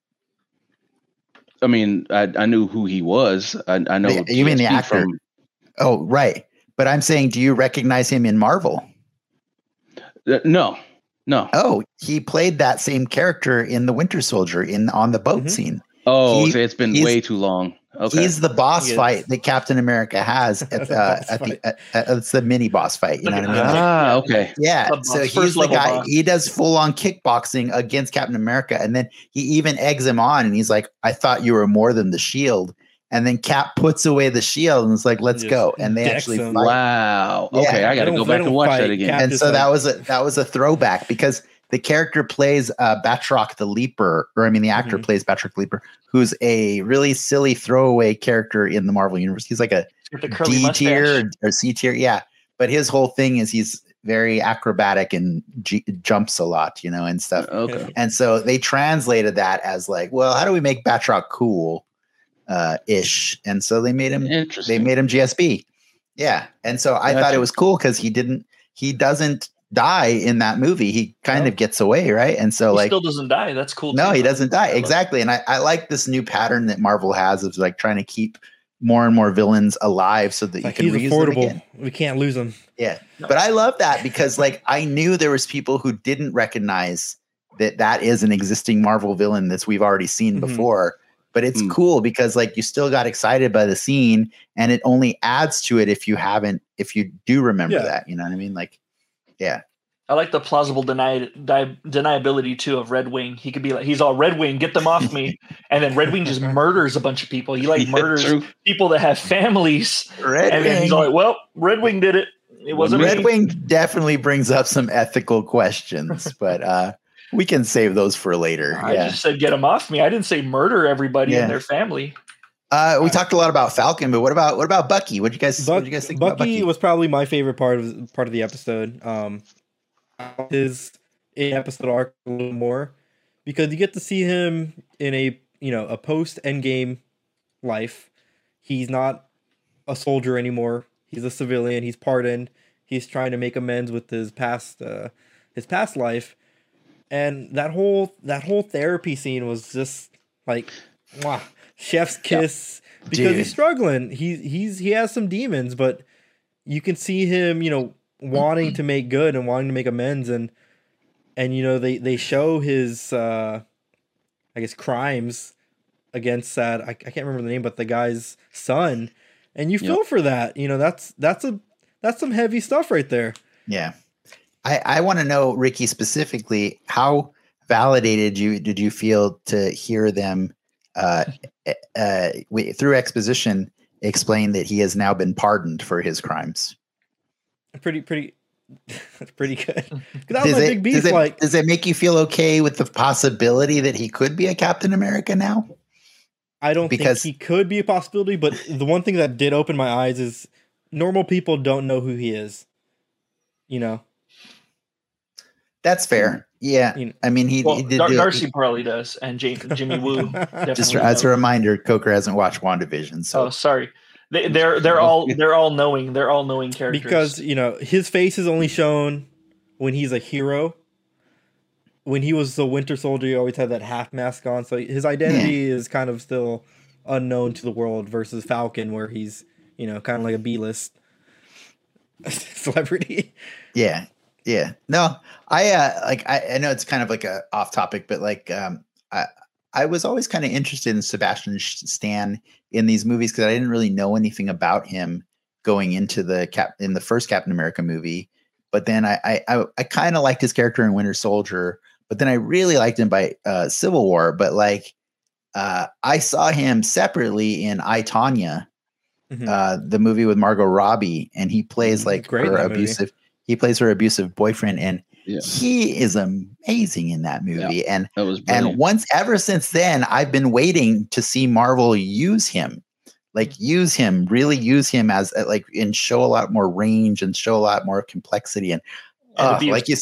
I mean, I, I knew who he was. I, I know. The- you mean the actor? From, Oh, right. But I'm saying, do you recognize him in Marvel? Uh, no, no. Oh, he played that same character in The Winter Soldier in on the boat Mhm. scene. Oh, He- so it's been way too long. Okay. He's the boss He fight that Captain America has at, The uh, at the at, at- it's the mini boss fight. You know what I mean? Like, ah, okay. yeah. The So he's first the guy. boss. He does full on kickboxing against Captain America, and then he even eggs him on, and he's like, "I thought you were more than the shield." And then Cap puts away the shield and is like, "Let's go!" And they actually him. fight. Wow. Yeah. Okay, I got to go back and watch that again. Cap- and just so that was a that was a throwback because the character plays uh, Batroc the Leaper, or I mean, the actor Mhm. plays Batroc Leaper, who's a really silly throwaway character in the Marvel universe. He's like a With the curly D mustache. tier or C tier, yeah. But his whole thing is he's very acrobatic and g- jumps a lot, you know, and stuff. Okay. And so they translated that as like, well, how do we make Batroc cool, uh, ish? And so they made him they made him GSP. Yeah. And so I thought it was cool because he didn't he doesn't die in that movie. He kind No. of gets away, right? And so he like still doesn't die. That's cool. no, too. he doesn't die. I Exactly. And I, I like this new pattern that Marvel has of like trying to keep more and more villains alive so that It's you can he's reuse them affordable. again. We can't lose him. Yeah. No. But I love that because like I knew there was people who didn't recognize that that is an existing Marvel villain that we've already seen Mhm. before. But it's Mm. cool because like you still got excited by the scene and it only adds to it if you haven't if you do remember Yeah. that. You know what I mean? Like yeah. I like the plausible deni- di- deniability too of Red Wing. He could be like, he's all Red Wing, get them off me, and then Red Wing just murders a bunch of people. He like Yeah, murders true. people that have families, Red and then he's like, well, Red Wing did it. It wasn't Red me. Wing definitely brings up some ethical questions, but uh we can save those for later. I yeah. just said get them off me. I didn't say murder everybody Yeah. and their family. Uh we talked a lot about Falcon, but what about what about Bucky? What do you guys what Buck, do you guys think about Bucky Bucky? was probably my favorite part of part of the episode. Um, his in episode arc a little more because you get to see him in a you know a post Endgame life. He's not a soldier anymore. He's a civilian. He's pardoned. He's trying to make amends with his past uh, his past life, and that whole that whole therapy scene was just like, mwah, chef's kiss because Dude. he's struggling. He he's he has some demons, but you can see him, you know, wanting to make good and wanting to make amends and and you know they they show his uh I guess crimes against that I, I can't remember the name but the guy's son and you feel for that. You know, that's that's a that's some heavy stuff right there. Yeah. I, I want to know, Ricky, specifically, how validated you did you feel to hear them uh, uh, wi- through exposition explain that he has now been pardoned for his crimes? Pretty pretty pretty good. 'Cause that Does my it, big beef. does, it, like does it make you feel okay with the possibility that he could be a Captain America now? I don't Because- think he could be a possibility, but the one thing that did open my eyes is normal people don't know who he is. You know, That's fair. Yeah. You know- I mean, he, Well, he did Dar- Darcy probably does, and Jam- Jimmy Woo. Just definitely as a reminder, Coker hasn't watched WandaVision. So Oh, sorry. They, they're they're all they're all knowing. They're all knowing characters. because you know his face is only shown when he's a hero. When he was the Winter Soldier, he always had that half mask on, so his identity is kind of still unknown to the world. Versus Falcon, where he's you know kind of like a B list celebrity. Yeah. Yeah. No, I uh like I, I know it's kind of like a off topic, but like um I I was always kind of interested in Sebastian Stan in these movies because I didn't really know anything about him going into the cap in the first Captain America movie. But then I I I, I kind of liked his character in Winter Soldier, but then I really liked him by uh Civil War. But like uh I saw him separately in I, Tonya, Mhm. uh the movie with Margot Robbie, and he plays Mhm. like Great her that movie. Abusive he plays her abusive boyfriend and Yeah. he is amazing in that movie and That was and once ever since then i've been waiting to see marvel use him like use him really use him as uh, like and show a lot more range and show a lot more complexity and, And uh, abuse. like you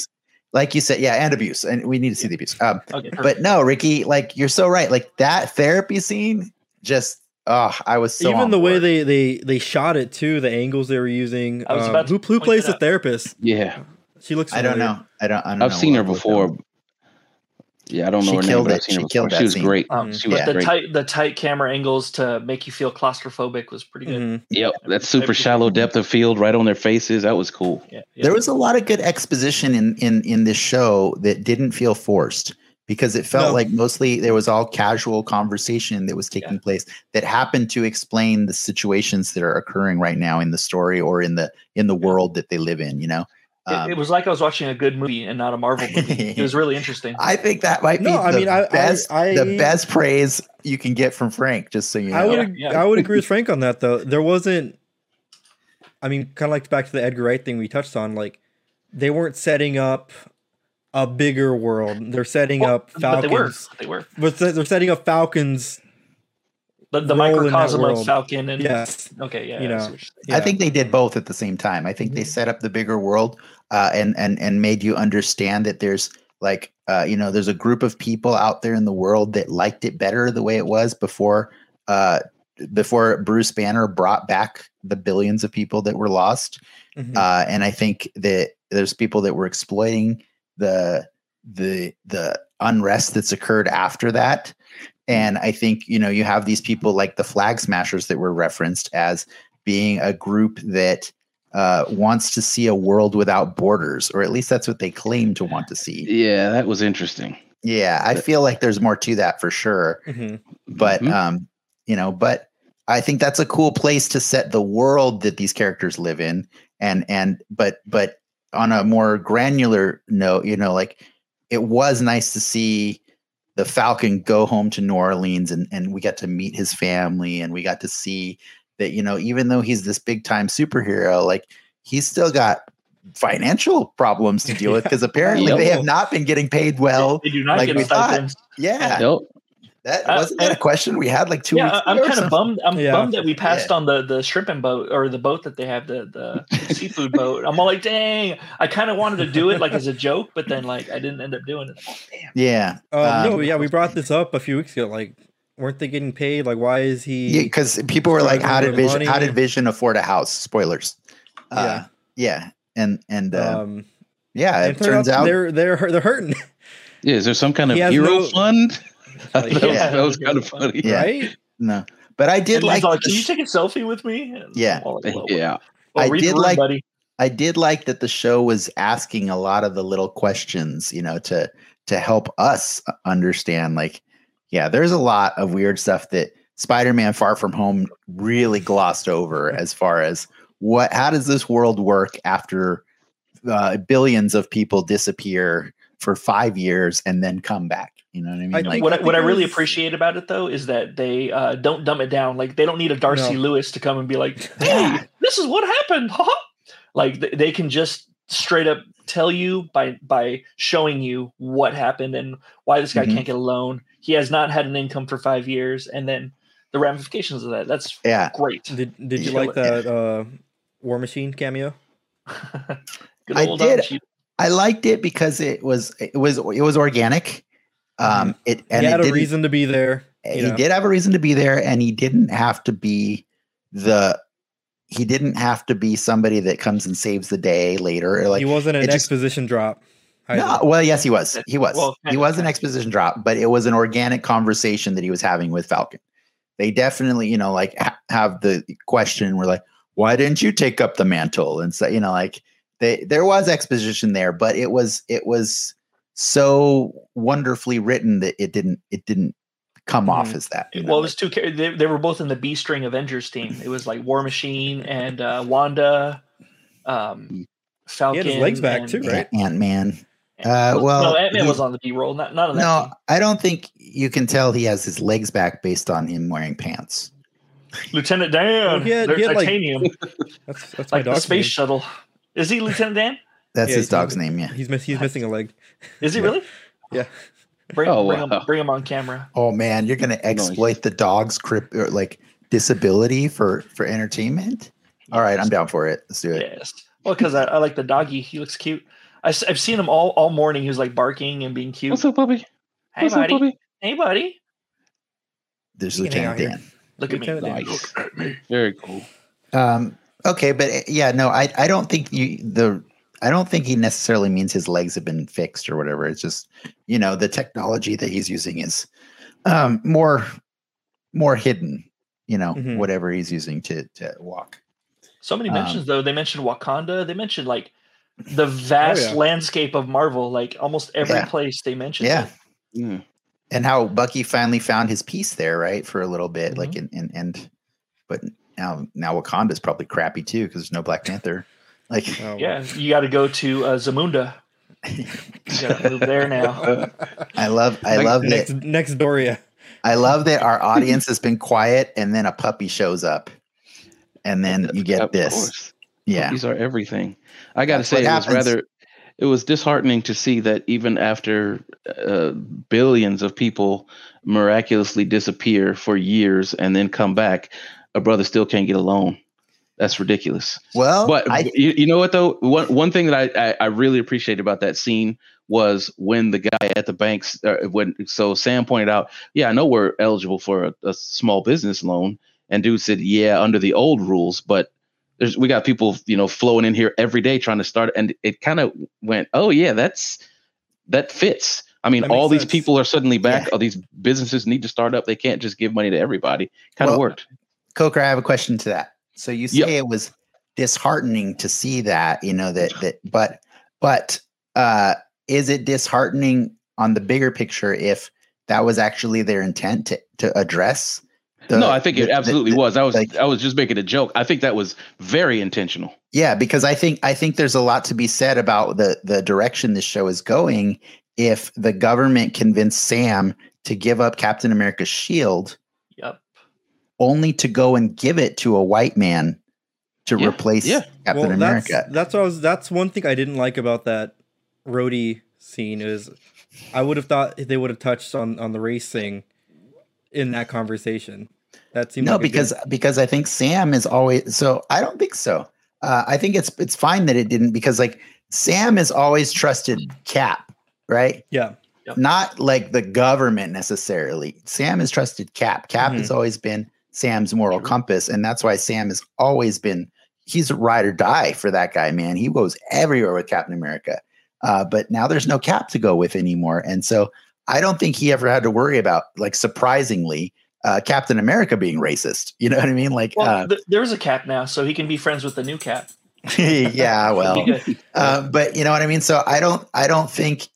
like you said yeah and abuse and we need to see the abuse um okay, but no ricky like you're so right like that therapy scene just oh i was so Even on the way they they they shot it too, the angles they were using. I was um, about to who who plays the therapist? yeah, She looks. i don't know i don't, I don't I've know seen her what- what before. film. Yeah, I don't know She her name, killed but it. I've seen She her killed before. that She was scene. great. Um, She was Yeah. the tight the tight camera angles to make you feel claustrophobic was pretty good. Mhm. Yep, that super shallow depth of field right on their faces. That was cool. Yeah, yeah. There was a lot of good exposition in in in this show that didn't feel forced because it felt No. like mostly there was all casual conversation that was taking place that happened to explain the situations that are occurring right now in the story or in the in the world that they live in. You know, It, Um, it was like I was watching a good movie and not a Marvel movie. it was really interesting. I think that might be No, I the mean, I- I- best I- the best praise you can get from Frank. Just so you know, I would Yeah, yeah. I would agree with Frank on that though. There wasn't I mean, kind of like back to the Edgar Wright thing we touched on like they weren't setting up a bigger world. They're setting Well, up but they were. Falcons. They were. But they- they're setting up Falcons. The, the Role in that microcosm of world. Falcon and Yes. Okay, yeah. You I know. see what. I Yeah. think they did both at the same time. I think they Mhm. set up the bigger world uh, and and and made you understand that there's like uh, you know there's a group of people out there in the world that liked it better the way it was before uh, before Bruce Banner brought back the billions of people that were lost. Mhm. Uh, and I think that there's people that were exploiting the the the unrest that's occurred after that. And I think you know you have these people like the flag smashers that were referenced as being a group that uh, wants to see a world without borders, or at least that's what they claim to want to see. Yeah, that was interesting. Yeah, I feel like there's more to that for sure Mhm. but Mhm. um you know but i think that's a cool place to set the world that these characters live in and and but but on a more granular note you know like it was nice to see the falcon go home to new orleans and and we got to meet his family and we got to see that you know even though he's this big time superhero like he's still got financial problems to deal with because apparently Yep. they have not been getting paid well they do not like get we thought. stipends. yeah Yep. That Uh, wasn't that a question we had like two Yeah, weeks I- I'm kind of bummed. I'm Yeah. bummed that we passed Yeah. on the the shrimping boat or the boat that they have the the seafood boat. I'm all like, dang! I kind of wanted to do it like as a joke, but then like I didn't end up doing it. I'm like, damn. Yeah, Um, no, yeah, we brought this up a few weeks ago. Like, weren't they getting paid? Like, why is he? yeah, because people were like, "How did with Vision? How did Vision afford a house?" Spoilers. Uh, yeah, and and uh, um, yeah, it turns out they're they're they're hurting, Yeah, is there some kind of He has hero no- fund? Like, that, was, yeah. that was kind of funny. Yeah. right? no, but I did And like. like, the can you take a selfie with me? And Yeah. Like, Yeah. well, I did room, like- buddy. I did like that the show was asking a lot of the little questions, you know, to to help us understand. Like, yeah, there's a lot of weird stuff that Spider-Man: Far From Home really glossed over, as far as what, how does this world work after uh, billions of people disappear for five years and then come back? You know what I mean? I like, think- what I, what I really appreciate about it though is that they uh, don't dumb it down. Like they don't need a Darcy No. Lewis to come and be like, "Hey, this is what happened." haha." like th- they can just straight up tell you by by showing you what happened and why this guy Mhm. can't get a loan. He has not had an income for five years, and then the ramifications of that. That's yeah, great. Did Did you Yeah. like that uh, War Machine cameo? Good I did. Don I liked it because it was it was it was organic. Um, it and he it had a reason to be there. he know. did have a reason to be there and he didn't have to be the he didn't have to be somebody that comes and saves the day later or like he wasn't an it just- exposition drop. no, well yes he was he was Well, he was an exposition drop but it was an organic conversation that he was having with falcon they definitely you know like ha- have the question we're like why didn't you take up the mantle and so you know like they there was exposition there but it was it was so wonderfully written that it didn't it didn't come off Mhm. as that you know, well, it was two. They, they were both in the B string Avengers team. It was like War Machine and uh, Wanda, um, Falcon. his legs back and- too, right? Ant Man. Uh, well, no, Ant Man was on the B roll, not not on that. No, team. I don't think you can tell he has his legs back based on him wearing pants. Lieutenant Dan. Well, he had- they're he had, like, titanium, That's that's my like the space name. shuttle. Is he Lieutenant Dan? That's Yeah, his dog's name, yeah. He's miss, he's missing a leg. Is he Yeah. really? Yeah. Bring, Oh, bring, wow. him, bring him on camera. Oh man, you're gonna exploit the dog's crip or like disability for for entertainment. All right, I'm down for it. Let's do it. Yes. Well, because I, I like the doggy. He looks cute. I, have seen him all all morning. He was like barking and being cute. What's up, puppy? hey, What's up, buddy. puppy? Hey, buddy. There's You Lieutenant Dan. Look at me. Nice. Look at me. Very cool. Um, okay, but uh, yeah, no, I I don't think you the I don't think he necessarily means his legs have been fixed or whatever. It's just you know the technology that he's using is um, more more hidden. You know Mhm. whatever he's using to to walk. So many Um, mentions though. They mentioned Wakanda. They mentioned like the vast yeah. landscape of Marvel. Like almost every Yeah. place they mentioned. Yeah. it. Yeah. and how Bucky finally found his peace there, right, for a little bit, Mm-hmm. like and and and, but now now Wakanda's probably crappy too because there's no Black Panther. Like, Oh, Yeah, you got to go to uh, Zamunda. You got to move there now. I love I Like, love next that next Doria. I love that our audience has been quiet and then a puppy shows up, and then you get Of this. course. Yeah, These are everything. I got to say, what it was rather, it was disheartening to see that even after uh, billions of people miraculously disappear for years and then come back, a brother still can't get a loan. That's ridiculous. well, But I, you, you know what though? One one thing that I, I I really appreciate about that scene was when the guy at the banks uh, when so Sam pointed out, yeah, I know we're eligible for a, a small business loan, and dude said, yeah, under the old rules, but there's we got people you know flowing in here every day trying to start, and it kind of went, oh yeah, that's that fits. I mean, That makes all these sense. people are suddenly back. Yeah. All these businesses need to start up. They can't just give money to everybody. Kind of Well, worked. Coker, I have a question to that. So you say Yep. it was disheartening to see that, you know, that that but but uh is it disheartening on the bigger picture if that was actually their intent to to address the- no, I think it the- absolutely the- was. I was like- I was just making a joke. I think that was very intentional. Yeah, because I think I think there's a lot to be said about the the direction this show is going. If the government convinced Sam to give up Captain America's shield. Only to go and give it to a white man to Yeah, replace yeah. Captain America. That's, that's what I was. That's one thing I didn't like about that Rhodey scene is I would have thought they would have touched on on the race thing in that conversation. That seems no, like a good- because because I think Sam is always so. I don't think so. Uh, I think it's it's fine that it didn't because like Sam has always trusted Cap, right? yeah, Not like the government necessarily. Sam has trusted Cap. Cap Mhm. has always been Sam's moral compass, and that's why Sam has always been. He's a ride or die for that guy, man. He goes everywhere with Captain America. Uh, but now there's no Cap to go with anymore, and so I don't think he ever had to worry about like surprisingly uh, Captain America being racist. You know what I mean? Like, Well, uh, th- there's a cap now, so he can be friends with the new cap. yeah, well, uh, but you know what I mean. So I don't, I don't think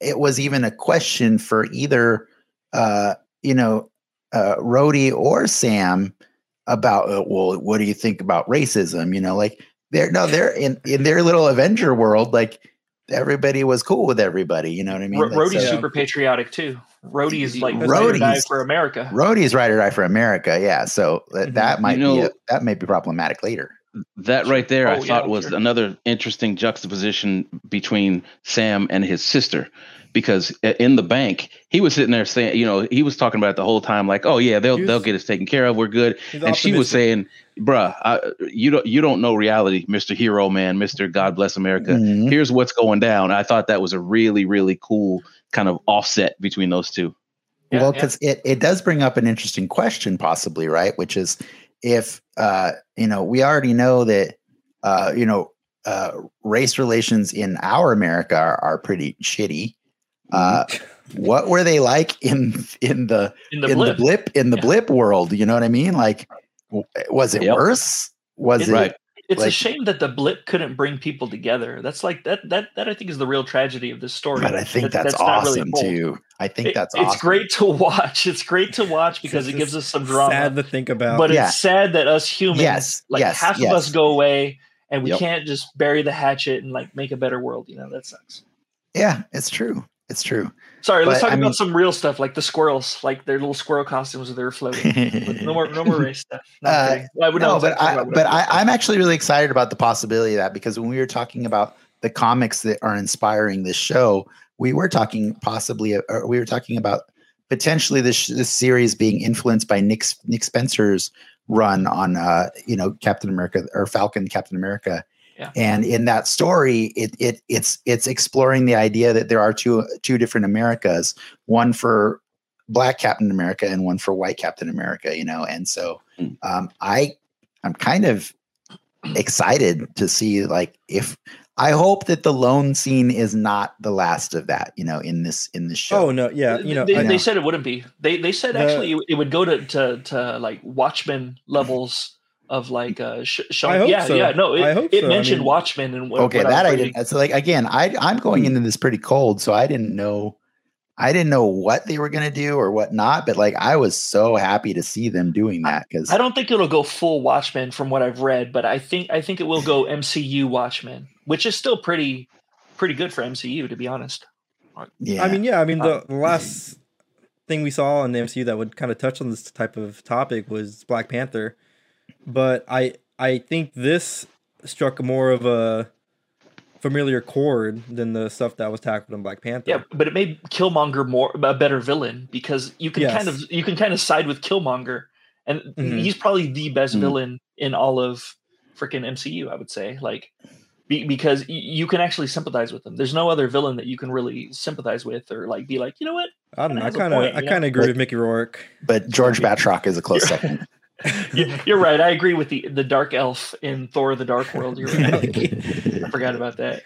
it was even a question for either, uh, you know, uh, Rhodey or Sam about, uh, well, what do you think about racism? You know, like they're no, they're in in their little Avenger world, like everybody was cool with everybody. You know what I mean? Ro- Like, Rhodey's so- super patriotic too. Rhodey's like That's ride or die Rhodey's- for America. Rhodey's ride or die for America. Yeah, so that, Mhm. that might You be know- a, that may be problematic later. That right there, I Oh, yeah, thought was sure. another interesting juxtaposition between Sam and his sister. Because in the bank, he was sitting there saying, you know, he was talking about it the whole time, like, "Oh yeah, they'll was- they'll get us taken care of. We're good." he's and she was saying, "Bruh, I, you don't you don't know reality, Mister Hero Man, Mister God Bless America. Mhm. Here's what's going down." I thought that was a really really cool kind of offset between those two. Yeah, well, yeah. because it, it does bring up an interesting question, possibly, right? Which is if, uh, you know, we already know that, uh, you know, uh, race relations in our America are, are pretty shitty. Uh, what were they like in in the in the in blip. the blip in the Yeah. blip world? You know what I mean? Like, was it Yep. worse? Was It- it Right. It's a shame that the blip couldn't bring people together. That's like that that that I think is the real tragedy of this story. But I think That- that's, not really awesome told. too. I think It- that's it's great to watch. It's great to watch because it gives us some drama. Sad to think about. but Yeah. it's sad that us humans, Yes, like yes, half yes. of us go away and we Yep. can't just bury the hatchet and like make a better world. You know that sucks. Yeah, it's true. It's true. Sorry, let's talk I about mean- some real stuff like the squirrels, like their little squirrel costumes that they're floating. no more, no more race stuff. Uh, kidding. I would no, know but I, but I'm I, I'm actually really excited about the possibility of that because when we were talking about the comics that are inspiring this show, we were talking possibly, or we were talking about potentially this this series being influenced by Nick Nick Spencer's run on, uh, you know, Captain America or Falcon Captain America. Yeah. And in that story, it it it's it's exploring the idea that there are two two different Americas, one for Black Captain America and one for White Captain America. You know, and so Hmm. um, I I'm kind of excited to see like if I hope that the loan scene is not the last of that. You know, in this in this show. Oh no, yeah, you know, they, I, they said it wouldn't be. They they said The- actually it, it would go to, to to like Watchmen levels of like uh sh- show, I hope yeah so. yeah no it, I hope it so. I mentioned mean- Watchmen and what, okay, what that was I didn't. So like again, I I'm going into this pretty cold, so I didn't know. I didn't know what they were gonna do or what not, but like I was so happy to see them doing that because I don't think it'll go full Watchmen from what I've read, but I think I think it will go MCU Watchmen, which is still pretty pretty good for MCU to be honest. yeah, I mean, yeah, I mean, the, the last thing we saw in the MCU that would kind of touch on this type of topic was Black Panther, but I I think this struck more of a familiar chord than the stuff that was tackled in Black Panther. Yeah, but it made Killmonger more a better villain because you can kind of you can kind of side with Killmonger, and Mhm. he's probably the best Mhm. villain in all of freaking MCU. I would say, like, be, because y- you can actually sympathize with him. There's no other villain that you can really sympathize with or like be like, you know what? I don't know. I kind of I kind of agree Like- with Mickey Rourke. but George Batroc is a close second. You- You're right. I agree with the the dark elf in Thor: The Dark World. You're right. I forgot about that.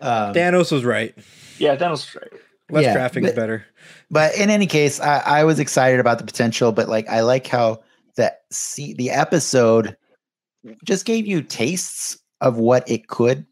Um, Thanos was right. Yeah, that was right. Less Yeah, traffic is better. but in any case, I, I was excited about the potential. But like, I like how that see the episode just gave you tastes of what it could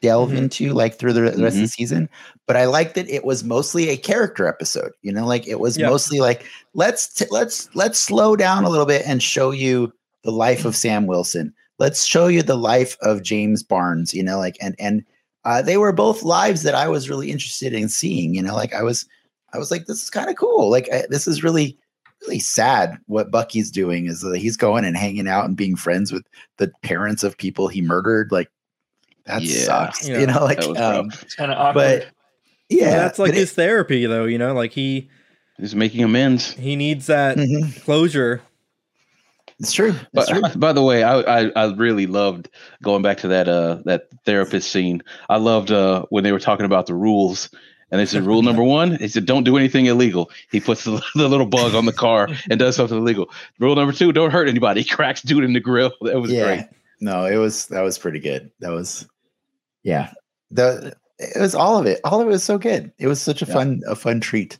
delve Mhm. into, like through the rest of Mm-hmm. the season. But I like that it was mostly a character episode. You know, like it was Yeah. mostly like let's t- let's let's slow down a little bit and show you the life of Sam Wilson. Let's show you the life of James Barnes. You know, like and and uh, they were both lives that I was really interested in seeing. You know, like I was I was like, this is kind of cool. Like I, this is really really sad what Bucky's doing is that he's going and hanging out and being friends with the parents of people he murdered. Like that Yeah. sucks. Yeah, you know, like um. It's kind of awkward. but yeah, Yeah, that's like but it- his therapy, though. You know, like he He's making amends. he needs that Mhm. closure. It's true. It's But true. by the way, I, I I really loved going back to that uh that therapist scene. I loved uh when they were talking about the rules. And they said rule number one, he said don't do anything illegal. He puts the, the little bug on the car and does something illegal. Rule number two, don't hurt anybody. He cracks dude in the grill. That was yeah. great. No, it was that was pretty good. That was yeah. The it was all of it. All of it was so good. It was such a Yeah. fun a fun treat.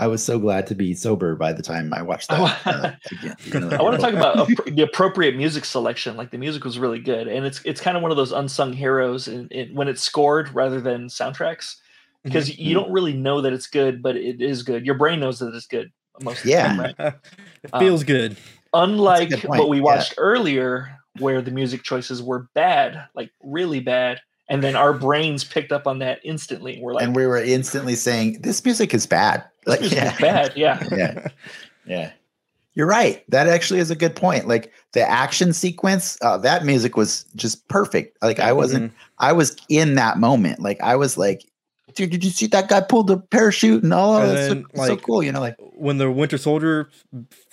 I was so glad to be sober by the time I watched that. uh, again. You know, I want to talk about appro- the appropriate music selection. Like the music was really good, and it's it's kind of one of those unsung heroes in, in, when it's scored rather than soundtracks, mm-hmm, because you mm-hmm. don't really know that it's good, but it is good. Your brain knows that it's good most of the Yeah. time, right? it um, feels good. Unlike what we yeah. watched earlier, where the music choices were bad, like really bad, and then our brains picked up on that instantly. We're like, and we were instantly saying this music is bad. Like this yeah. bad, yeah. yeah. Yeah. You're right. That actually is a good point. Like the action sequence, uh, that music was just perfect. Like I wasn't, I was in that moment. Like I was like, dude, did you see that guy pulled the parachute and all? And that's so, then, so cool. You know, like, when the Winter Soldier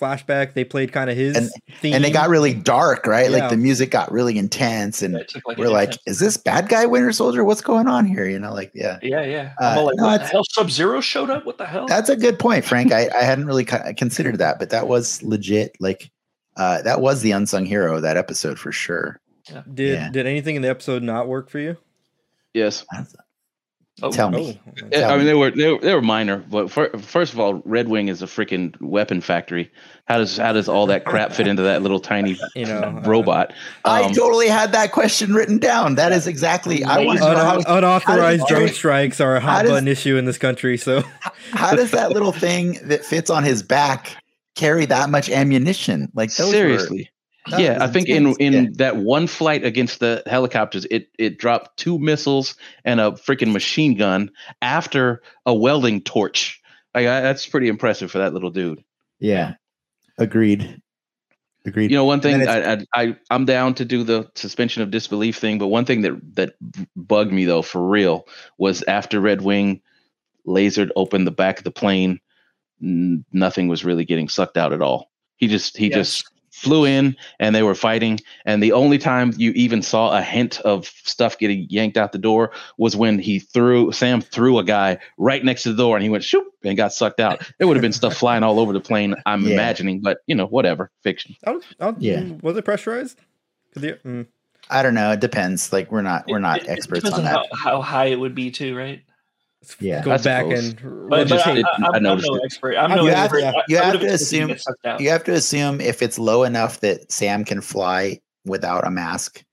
flashback, they played kind of his And- theme. and they got really dark, right? Yeah. Like the music got really intense, and It like we're an like, intense- is this bad guy Winter Soldier? What's going on here? You know, like, yeah. yeah, yeah. Uh, like, no, what the hell? Sub Zero showed up. What the hell? That's a good point, Frank. I, I hadn't really considered that, but that was legit. Like, uh, that was the unsung hero of that episode for sure. did yeah. did anything in the episode not work for you? Yes. Oh, Tell Oh, me. Yeah, Tell I mean, me. they were they were, they were minor, but fir- first of all, Red Wing is a freaking weapon factory. How does how does all that crap fit into that little tiny you know, uh, robot? I Um, totally had that question written down. That is exactly. I want to know un- how, unauthorized how drone strikes are a hot does- button issue in this country. So how does that little thing that fits on his back carry that much ammunition? Like those were- seriously. That yeah, I think in intense. in Yeah. that one flight against the helicopters, it it dropped two missiles and a freaking machine gun after a welding torch. Like I, that's pretty impressive for that little dude. yeah, agreed, agreed. You know, one thing I, I I I'm down to do the suspension of disbelief thing, but one thing that that bugged me though for real was after Red Wing lasered open the back of the plane, n- nothing was really getting sucked out at all. He just he Yes. just flew in and they were fighting and the only time you even saw a hint of stuff getting yanked out the door was when he threw Sam threw a guy right next to the door and he went shoop and got sucked out. There would have been stuff flying all over the plane, I'm Yeah. imagining, but you know, whatever, fiction. I'll, I'll, Yeah. was it pressurized? 'Cause the- mm. I don't know. It depends. Like we're not we're not it- it experts depends on that. How, how high it would be too, right? Yeah. Go back suppose. and But, but I, it- I, I I'm, I'm no expert. I'm You no have- expert. yeah, I- you have to assume- get sucked out. You have to assume if it's low enough that Sam can fly without a mask,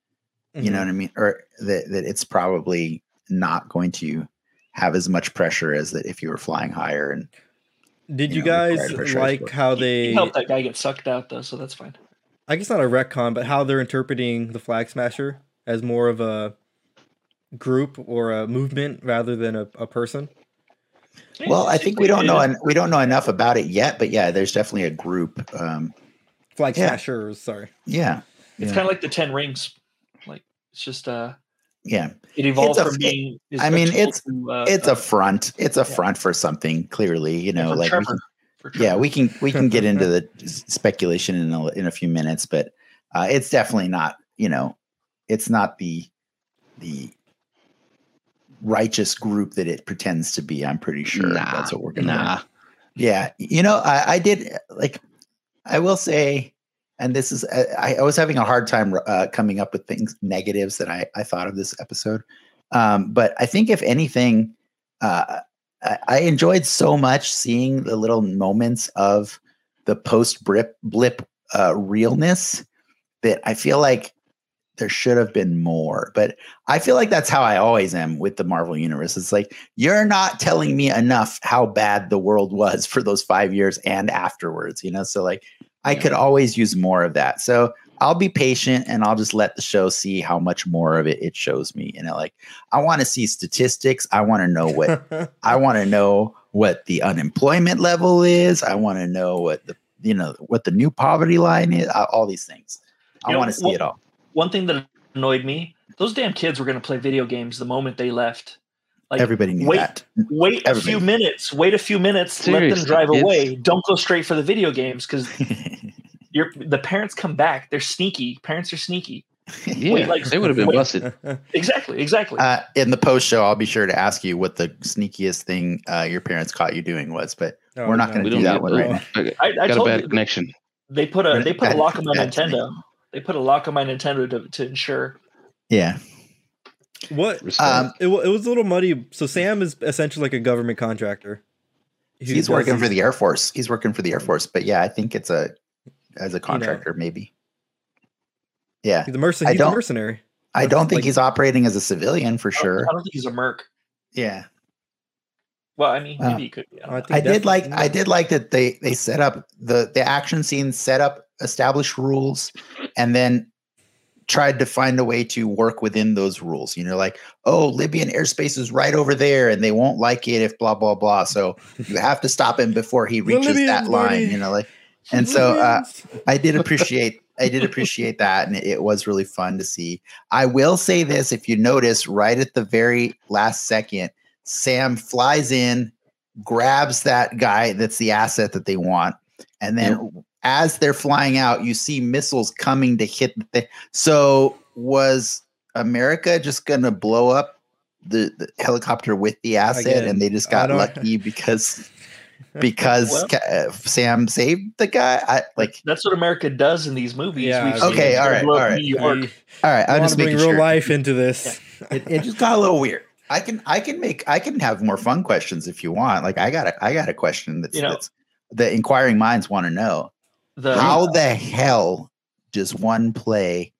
you know Mhm. what I mean, or that that it's probably not going to have as much pressure as that if you were flying higher. And Did you you, know, guys like work. how He they? helped that guy get sucked out though, so that's fine. I guess not a retcon, but how they're interpreting the Flag Smasher as more of a group or a movement rather than a, a person. well, I think we don't know it- en- we don't know enough about it yet, but yeah, there's definitely a group. Um, Flag Yeah. Smashers, sorry. yeah, It's yeah. kind of like the Ten Rings. Like it's just uh, yeah. it evolves a- from being. is I mean, it's- to, uh, It's uh, a front. It's a Yeah. front for something. Clearly, you know, for like we can, for yeah, we can we can get into the speculation in a, in a few minutes, but uh, it's definitely not. You know, it's not the the righteous group that it pretends to be. I'm pretty sure Nah, that's what we're gonna. Nah. Yeah, you know, I, I did like. I will say, and this is I, I was having a hard time uh, coming up with things negatives that I I thought of this episode, um, but I think if anything, uh, I, I enjoyed so much seeing the little moments of the post blip blip uh, realness that I feel like there should have been more. But I feel like that's how I always am with the Marvel universe. It's like you're not telling me enough how bad the world was for those five years and afterwards. You know, so like I could always use more of that. So I'll be patient and I'll just let the show see how much more of it it shows me. You know, like I want to see statistics. I want to know what I want to know what the unemployment level is. I want to know what the you know what the new poverty line is. All these things. I want to see it all. One thing that annoyed me: those damn kids were going to play video games the moment they left. Like, Everybody knew wait, that. wait a few minutes. Wait a few minutes. let them drive it's- away. Don't go straight for the video games because you're the parents come back. They're sneaky. Parents are sneaky. Yeah, like- they would have been wait. busted. Exactly. Exactly. uh, in the post show, I'll be sure to ask you what the sneakiest thing uh, your parents caught you doing was. But Oh, We're not no. gonna We do that one right now. I I, I got a told bad you connection. they put a they put a lock on my bad Nintendo. They put a lock on my Nintendo to, to ensure. yeah, What? Um, It, it was a little muddy. So Sam is essentially like a government contractor. He he's working for the Air Force. He's working for the Air Force. But yeah, I think it's a as a contractor, maybe. Yeah, He's a, mercen- I he's a don't- mercenary. I don't think Like- he's operating as a civilian for I don't- sure. I don't think he's a merc. Yeah. Well, I mean, Uh, maybe he could. Be. I I I did like I did like that they they set up the the action scenes set up established rules and then tried to find a way to work within those rules. You know, like, oh, Libyan airspace is right over there and they won't like it if blah blah blah. So you have to stop him before he reaches that line, you know, like and so uh I did appreciate I did appreciate that and it was really fun to see. I will say this if you notice right at the very last second Sam flies in grabs that guy that's the asset that they want and then as they're flying out you see missiles coming to hit the thing. So was America just going to blow up the, the helicopter with the asset Again, and they just got lucky because because Well- Ca- uh, Sam saved the guy. I like. That's what America does in these movies. Yeah, We've I seen Okay, all right, blow up all right. New York. We All right, I'm want just to bring making real sure. life into this. It, it just got a little weird. I can I can make I can have more fun questions if you want. Like I got a I got a question that's, You know- that's the inquiring minds want to know. The How the hell does one play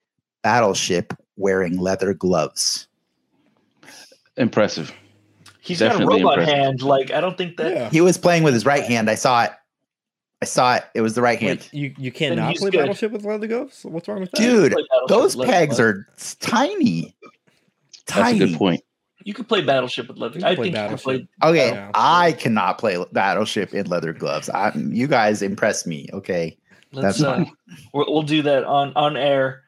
Battleship wearing leather gloves? Impressive. he's got a robot impressive. hand. Like I don't think that. Yeah. He was playing with his right hand. I saw it. I saw it. It was the right hand. Wait, you you Then cannot he's play good. Battleship with leather gloves? What's wrong with that? Dude, those pegs are s- tiny. That's a Tiny. good point. You could play Battleship with leather. You can I play think you could Battleship. play. Okay, Yeah. I cannot play Battleship in leather gloves. I, you guys impress me. Okay, Let's. That's Uh, we'll, we'll do that on on air.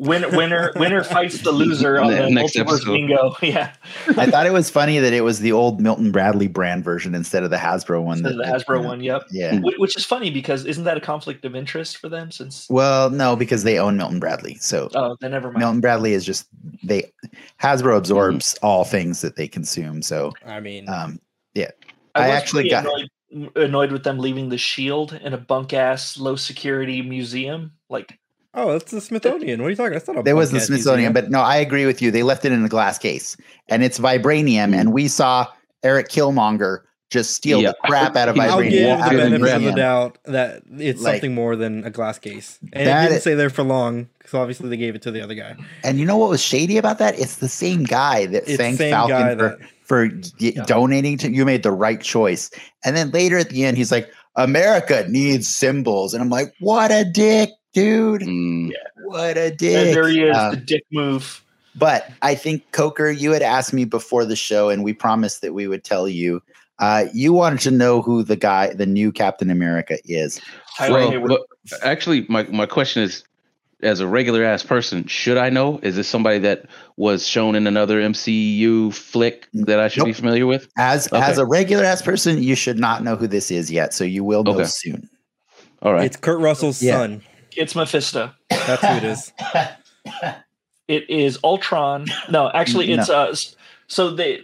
Winner winner winner fights the loser on Ne- the next episode. bingo. Yeah, I thought it was funny that it was the old Milton Bradley brand version instead of the Hasbro one. Instead of that- the Hasbro you know, one. Yep. Yeah. Which is funny because isn't that a conflict of interest for them? Since Well, no, because they own Milton Bradley. So oh, then never mind. Milton Bradley is just they Hasbro absorbs all things that they consume. So I mean, um, yeah. I was actually got- annoyed, annoyed with them leaving the shield in a bunk ass low security museum. Like Oh, that's the Smithsonian. What are you talking? That's not a. There was the Smithsonian, museum. but no, I agree with you. They left it in a glass case, and it's vibranium. And we saw Eric Killmonger just steal Yeah. the crap out of I'll I'll vibranium. give the out of benefit of the doubt that it's Like- something more than a glass case, and That it didn't is- stay there for long because obviously they gave it to the other guy. And you know what was shady about that? It's the same guy that It's thanked Falcon guy for, that for g- donating to you. Made the right choice. And then later at the end, he's like, "America needs symbols," and I'm like, "What a dick, dude! Mm, What a And dick!" there he is, Um, the dick move. But I think Coker, you had asked me before the show, and we promised that we would tell you. Uh, you wanted to know who the guy, the new Captain America, is. Well, actually, my, my question is, as a regular ass person, should I know? Is this somebody that was shown in another MCU flick that I should be familiar with? As Okay. as a regular ass person, you should not know who this is yet, so you will know Okay. soon. All right. it's Kurt Russell's Yeah. son. it's Mephisto. That's who it is. It is Ultron. No, actually, it's uh. So they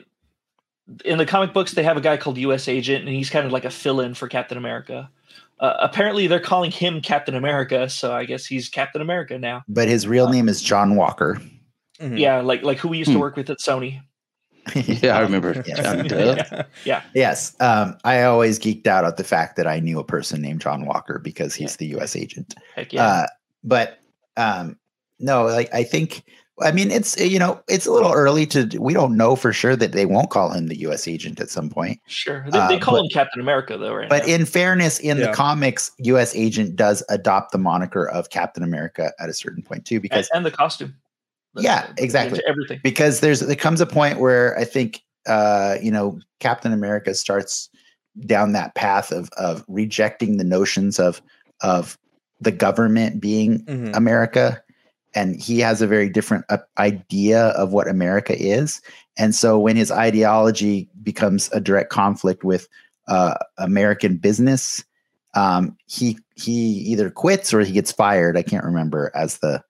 in the comic books they have a guy called U.S. Agent, and he's kind of like a fill-in for Captain America. Uh, apparently, they're calling him Captain America, so I guess he's Captain America now. But his real name is John Walker. Mhm. Yeah, like like who we used to Hmm. work with at Sony. yeah, I remember. Yes. John Duh. Yes. Um, I always geeked out at the fact that I knew a person named John Walker because he's the U.S. agent. Heck yeah. Uh, but um, no, like I think, I mean, it's you know, it's a little early to. We don't know for sure that they won't call him the U.S. agent at some point. sure. They, uh, they call but- him Captain America though, right? But now. in fairness, in Yeah. the comics, U.S. agent does adopt the moniker of Captain America at a certain point too, because and the costume. Yeah, the- exactly. Everything. because there's there comes a point where I think uh, you know Captain America starts down that path of of rejecting the notions of of the government being Mhm. America, and he has a very different uh, idea of what America is. And so when his ideology becomes a direct conflict with uh, American business, um, he he either quits or he gets fired. I can't remember as the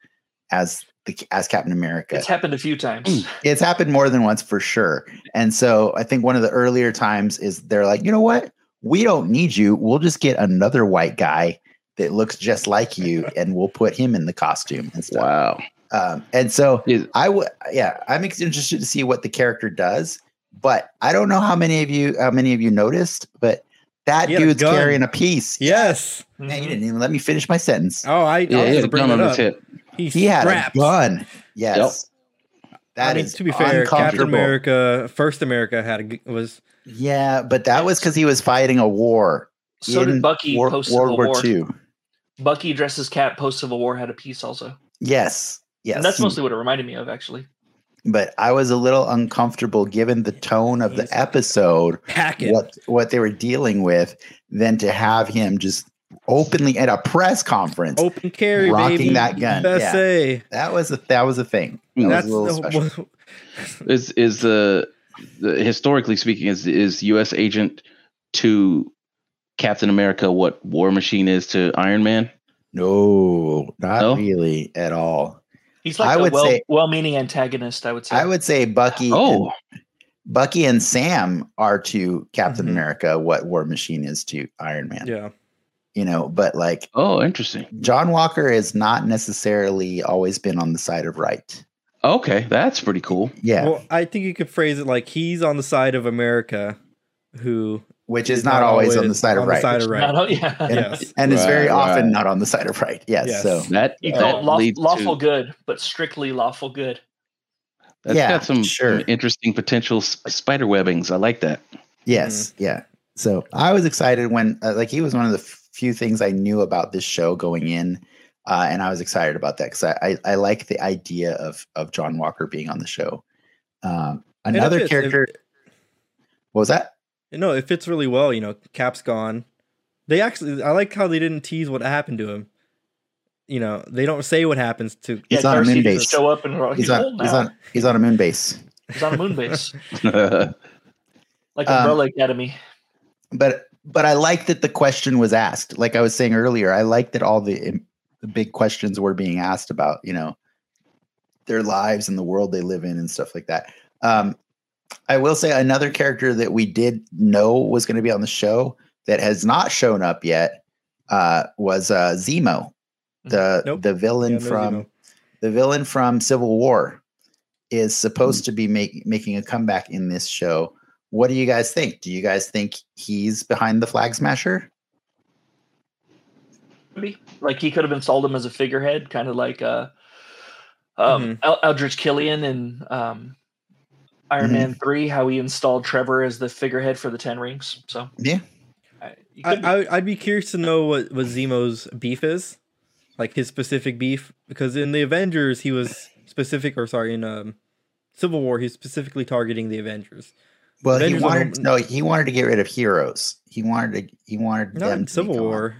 as the as Captain America. It's happened a few times. It's happened more than once for sure. And so I think one of the earlier times is they're like, you know what? We don't need you. We'll just get another white guy that looks just like you and we'll put him in the costume and stuff. Wow. Um, and so Is- I would, yeah, I'm interested to see what the character does. But I don't know how many of you, how many of you noticed, but that He a dude's carrying a piece. Yes. Man, you Mhm. didn't even let me finish my sentence. Oh, I, Yeah, I he was had a bring gun it on his up. hip. He, He had a gun. Yes. That I mean, is to be fair, Captain. America, First America had a g- was Yeah, but that was because he was fighting a war. So in did Bucky War- post World Civil War War. II. Bucky dresses Cap post Civil War had a piece also. Yes, yes. And that's hmm. mostly what it reminded me of, actually. But I was a little uncomfortable given the tone of the episode, what what they were dealing with, than to have him just openly at a press conference. Open carry, Rocking baby. that gun, Best yeah. say. That was a that was a thing. That That's was a little the- special. Is is the, the historically speaking is is U.S. agent to Captain America what War Machine is to Iron Man? No, not No? really at all. He's like I a would well, say- well-meaning antagonist, I would say. I would say Bucky. Oh, and, Bucky and Sam are to Captain Mhm. America what War Machine is to Iron Man. Yeah. You know, but like oh, interesting. John Walker has not necessarily always been on the side of right. Okay, that's pretty cool. Yeah, Well, I think you could phrase it like he's on the side of America, who which is not, always, on the side of right. side of right. Not all- yeah. and, Yes. and is very Right, often not on the side of right. Yes. Yes. So That You that call it law, lawful to, good, but strictly lawful good. that's Yeah, got some, sure. some interesting potential spider webbings. I like that. yes, yeah. So I was excited when uh, like he was one of the few things I knew about this show going in. Uh, and I was excited about that because I, I I like the idea of of John Walker being on the show. Um, another character. It- what was that? No, it fits really well. You know, Cap's gone. They actually, I like how they didn't tease what happened to him. You know, they don't say what happens to. He's yeah, on a moon base. show up and he's, He's on old he's now. on he's on a moon base. He's on a moon base, That's like Um, Umbrella Academy. but but I like that the question was asked. Like I was saying earlier, I like that all the the big questions were being asked about, you know, their lives and the world they live in and stuff like that. Um, I will say another character that we did know was going to be on the show that has not shown up yet uh, was uh, Zemo. the Nope. the villain Yeah, no from Zemo. the villain from Civil War is supposed to be make, making a comeback in this show. What do you guys think? Do you guys think he's behind the flag smasher? Maybe. Like he could have installed him as a figurehead, kind of like uh, um, Mhm. El- Eldridge Killian and um, Iron Mhm. Man Three, how he installed Trevor as the figurehead for the Ten Rings. So Yeah. I, I, be. I I'd be curious to know what, what Zemo's beef is, like his specific beef, because in the Avengers he was specific, or sorry, in um, Civil War he's specifically targeting the Avengers. Well, he Avengers are wanted no- no, he wanted to get rid of heroes. He wanted to he wanted Not them in Civil gone. War,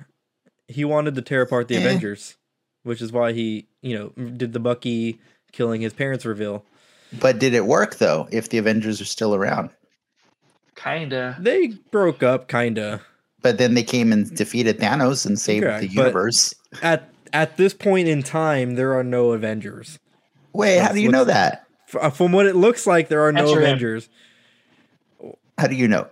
he wanted to tear apart the Eh. Avengers, which is why he, you know, did the Bucky killing his parents reveal. But did it work though? If the Avengers are still around, kinda. They broke up, kinda. but then they came and defeated Thanos and saved Correct, the but- universe. At at this point in time, there are no Avengers. Wait, how do you know that? F- uh, From what it looks like, there are no Answer him. Avengers. How do you know?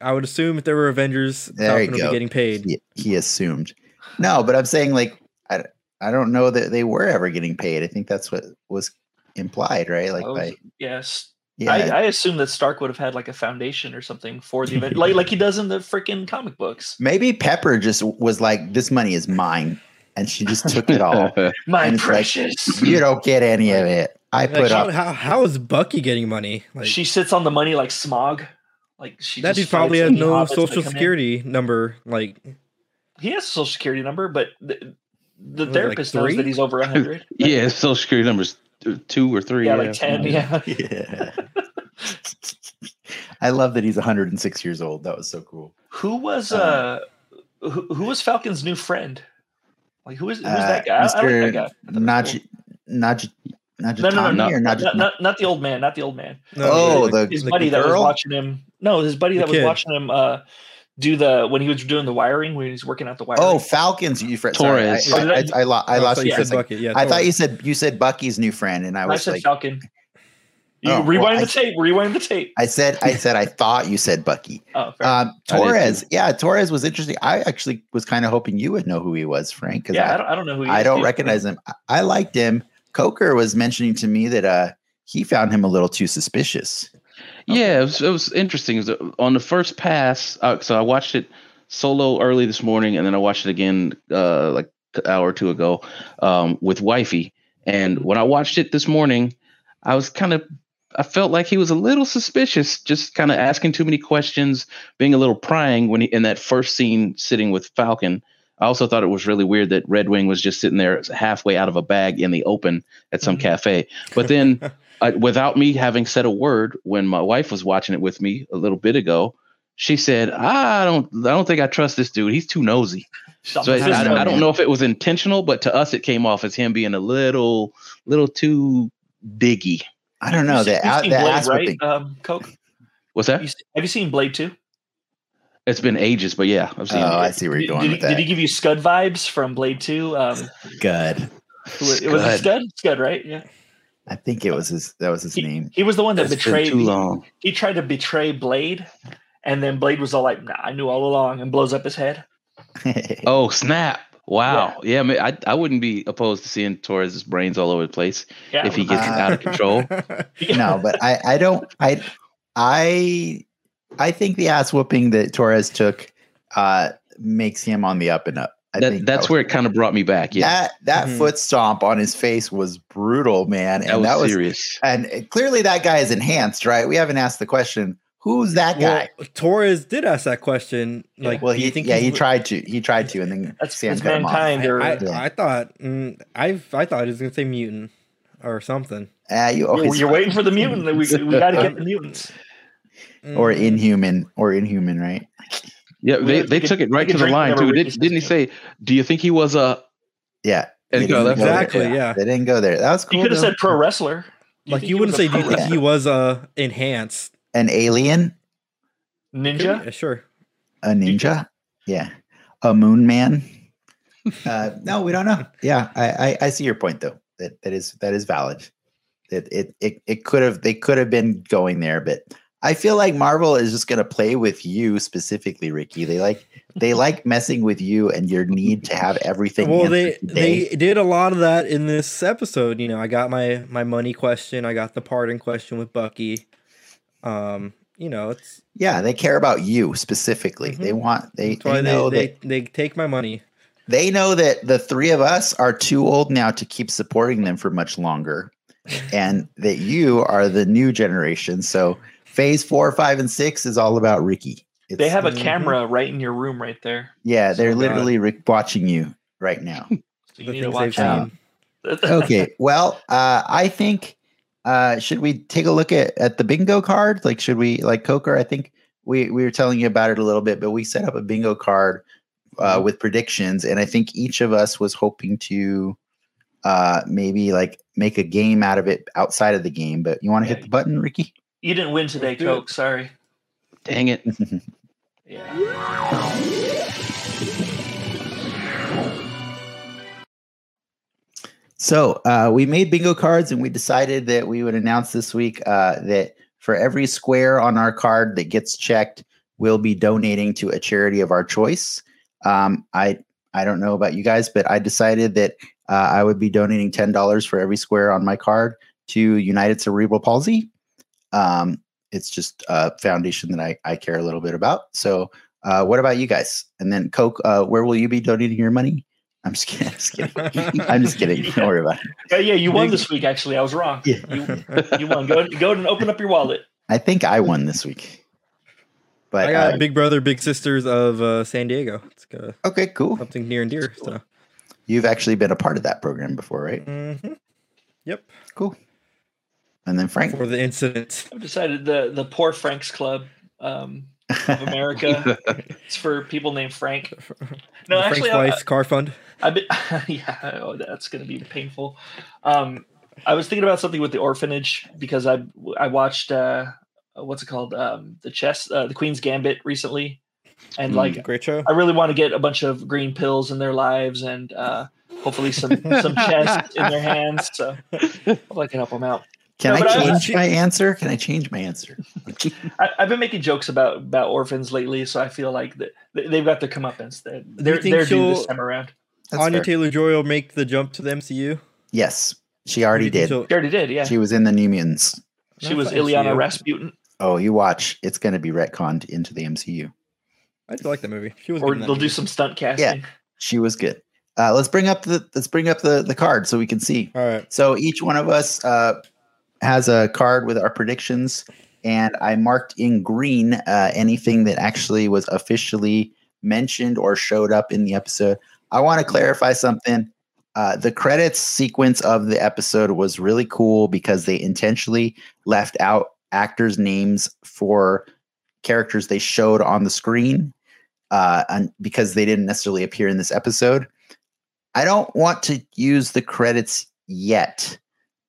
I would assume if there were Avengers, There you Falcon would go. be getting paid. He, he assumed. No, but I'm saying like I, I don't know that they were ever getting paid. I think that's what was implied, right? Like Oh, by yes. yeah, I, I assume that Stark would have had like a foundation or something for the event, like like he does in the freaking comic books. maybe Pepper just was like, "This money is mine," and she just took it all. My And it's like, precious. you don't get any of it. I Like, put how, up. how, how is Bucky getting money? Like she sits on the money like Smaug. Like she that dude probably fights has no social come in. security number. Like He has a social security number, but the, the Was it, like, therapist knows that he's over a hundred. yeah, his social security numbers t- two or three. yeah, like ten. Yeah. Yeah. I love that he's 106 years old. That was so cool. Who was Uh, uh who, who was Falcon's new friend? Like who is who's Uh, that guy? I- I, like Mr. that guy. I thought he was Naj, Naj, Najatani No, no, no, not- not, not, not, not the old man, not the old man. no, Oh, like, the- His the buddy that was watching him. No, his buddy The that was watching him uh do the when he was doing the wiring when he was working out the wiring. Oh, Falcons. You fr- sorry, I, Torres. I, I, I, lo- I oh, lost so you you said. Bucky. Yeah, I thought you said you said Bucky's new friend, and I was I, was said like, Falcon. You Oh, well, rewind I- the tape. Rewind the tape. I said, I said, I thought you said Bucky. Oh, fair. Um, Torres, yeah, Torres was interesting. I actually was kind of hoping you would know who he was, Frank, because yeah, I I, don't, I don't know who he I is, don't dude. recognize him. I, I liked him. Coker was mentioning to me that uh he found him a little too suspicious. Yeah, it was, it was interesting. It was, on the first pass, uh, so I watched it solo early this morning, and then I watched it again uh, like an hour or two ago um, with wifey. And when I watched it this morning, I was kind of, I felt like he was a little suspicious, just kind of asking too many questions, being a little prying when he in that first scene sitting with Falcon. I also thought it was really weird that Red Wing was just sitting there halfway out of a bag in the open at some Mhm. cafe. But then uh, without me having said a word when my wife was watching it with me a little bit ago she said i don't i don't think i trust this dude he's too nosy so I, I, I don't know if it was intentional but to us it came off as him being a little little too diggy I don't know You've seen- the, you've out seen the Blade, right? whipping. Um, Coke. what's that You have you seen Blade Two? it's been ages but yeah i've seen Oh, it I see where you're going did, with he- did he give you Scud vibes from Blade Two? Um, Good. it was it Scud? Scud, right? Yeah. I think it was his. That was his He, name. he was the one that It's betrayed. too he- long He tried to betray Blade, and then Blade was all like, "Nah, I knew all along," and blows up his head. oh snap wow yeah, man, I, I wouldn't be opposed to seeing torres's brains all over the place Yeah. if he gets Uh, out of control no, but I, I don't. I, I, I think the ass whooping that Torres took uh, makes him on the up and up. I that, think that's that where it kind of brought me back yeah that that Mhm. foot stomp on his face was brutal, man. that And was that was serious and uh, clearly that guy is enhanced, right? We haven't asked the question. Who's that guy? well, Torres did ask that question. Like, well, he think yeah he tried to he tried to, and then That's, Sam that's cut him off. mankind. Or, I, Yeah. I thought mm, I I thought he was gonna say mutant or something. Ah, you you're, always you're waiting for the mutant. We, we got to get the mutants. or Mm. inhuman or inhuman, right? Yeah, they, they took it right to the line too. Did, didn't he say, "Do you think he was a?" Yeah. And They go, didn't that's go. Exactly, yeah. They didn't go there. That was He cool. could have said pro wrestler. Do Like you wouldn't say, do you think he was uh enhanced? an alien, ninja? Yeah, sure. a ninja, yeah, a moon man. uh, no, we don't know. Yeah, I, I, I see your point though. That that is that is valid. That it it it could have they could have been going there, but I feel like Marvel is just gonna play with you specifically, Ricky. They like they like messing with you and your need to have everything. well, they they did a lot of that in this episode. You know, I got my my money question, I got the pardon question with Bucky. Um, you know, it's yeah, they care about you specifically. They Mhm. want they, they know they, that they they take my money. they know that the three of us are too old now to keep supporting them for much longer, and that you are the new generation. So phase four, five, and six is all about Ricky. It's, They have a Mhm. camera right in your room right there. yeah, they're So literally re- watching you right now. So you The need to watch out. okay, well, uh, I think uh, should we take a look at at the bingo card? Like, should we like Coker? I think we we were telling you about it a little bit, but we set up a bingo card uh, with predictions, and I think each of us was hoping to uh, maybe like make a game out of it outside of the game. But you want to Yeah. hit the button, Ricky? You didn't win today, Let's Coke. Sorry. Dang it. Yeah. So uh, we made bingo cards, and we decided that we would announce this week uh, that for every square on our card that gets checked, we'll be donating to a charity of our choice. Um, I I don't know about you guys, but I decided that uh, I would be donating ten dollars for every square on my card to United Cerebral Palsy. Um, it's just a foundation that I, I care a little bit about. So, uh, what about you guys? And then, Coke, uh, where will you be donating your money? I'm just kidding. I'm just kidding. I'm just kidding. Don't worry about it. Yeah, yeah, you won this week. Actually, I was wrong. Yeah. You, you won. Go go and open up your wallet. I think I won this week. But I got uh, Big Brother, Big Sisters of uh, San Diego. It's uh, okay, cool. something near and dear. So, You've actually been a part of that program before, right? Mm-hmm. yep. Cool. And then Frank. For the incident. I've decided the the Poor Franks Club um, of America. it's for people named Frank. No, The actually, Frank's I, Wife's car fund. I've been, yeah, oh, that's going to be painful. Um, I was thinking about something with the orphanage because I I watched uh, what's it called um, the chess uh, the Queen's Gambit recently, and Mm. like Great show. I really want to get a bunch of green pills in their lives and uh, hopefully some some chess in their hands. So hopefully I can help them out. Can No, but I I- change my answer? Can I change my answer? I, I've been making jokes about about orphans lately, so I feel like that they- they've got their comeuppance. They're they're, think they're due this time around. That's Anya. Taylor Joy will make the jump to the MCU. Yes, she already Do you think did. she'll- She already did, yeah. She was in the New Mutants. She was for Illyana MCU. Rasputin, Oh, you watch. It's going to be retconned into the MCU. I do like that movie. She was. or good they'll do some stunt casting. Yeah, She was good. Uh, let's bring up the let's bring up the the card so we can see. All right. So each one of us uh, has a card with our predictions, and I marked in green uh, anything that actually was officially mentioned or showed up in the episode. I want to clarify something. Uh, the credits sequence of the episode was really cool because they intentionally left out actors' names for characters they showed on the screen uh, and because they didn't necessarily appear in this episode. I don't want to use the credits yet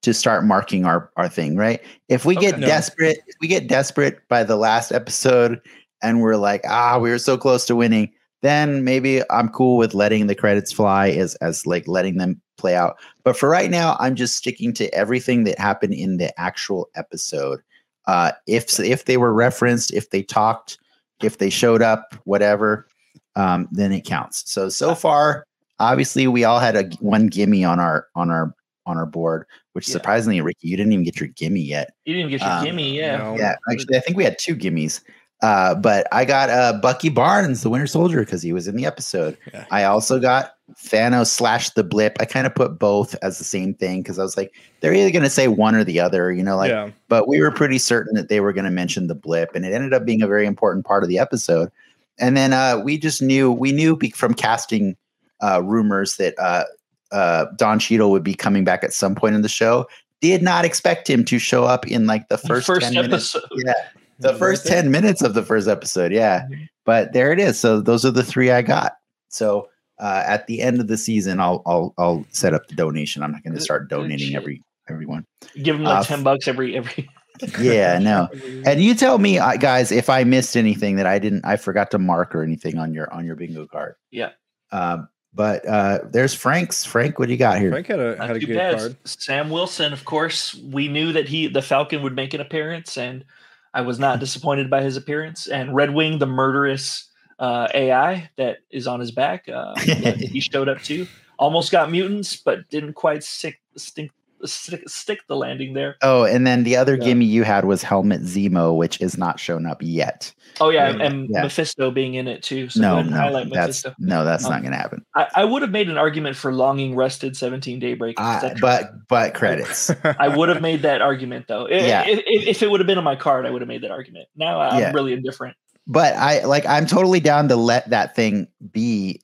to start marking our, our thing, right? If we get No. desperate, if we get desperate by the last episode and we're like, ah, we were so close to winning, then maybe I'm cool with letting the credits fly as as like letting them play out. But for right now, I'm just sticking to everything that happened in the actual episode. Uh, if if they were referenced, if they talked, if they showed up, whatever, um, then it counts. So so far, obviously, we all had a one gimme on our on our on our board. Which Yeah. surprisingly, Ricky, you didn't even get your gimme yet. You didn't even get your Um, gimme, yeah. No. Yeah, actually, I think we had two gimmies. Uh, but I got uh, Bucky Barnes, the Winter Soldier, because he was in the episode. Yeah. I also got Thanos slash the Blip. I kind of put both as the same thing because I was like, they're either going to say one or the other, you know, like. yeah. But we were pretty certain that they were going to mention the Blip, and it ended up being a very important part of the episode. And then uh, we just knew we knew from casting uh, rumors that uh, uh, Don Cheadle would be coming back at some point in the show. Did not expect him to show up in like the first, 10 minutes. episode. Yeah, the first 10 minutes of the first episode yeah but there it is so those are the three i got so uh, at the end of the season i'll i'll i'll set up the donation i'm not going to start donating every everyone Give them like Uh, ten bucks every every. yeah no and you tell me uh, guys if i missed anything that i didn't i forgot to mark or anything on your on your bingo card Yeah. um but uh there's frank's frank what do you got here Frank had a Not had a good bad. card. Sam Wilson, of course, we knew that he the Falcon would make an appearance, and I was not disappointed by his appearance. And Red Wing, the murderous uh, AI that is on his back. Uh, he showed up to. Almost got mutants, but didn't quite stick stick stick, stick the landing there. Oh, and then the other Yeah. gimme you had was Helmut Zemo, which is not shown up yet. Oh yeah, Yeah, and yeah. Mephisto being in it too. So no, no, highlight that's Mephisto. no, that's Um, not gonna happen. I, I would have made an argument for longing rusted 17 daybreak. Uh, but but credits. I would have made that argument though. Yeah. If, if, if it would have been on my card, I would have made that argument. Now I'm Yeah. really indifferent. But I like I'm totally down to let that thing be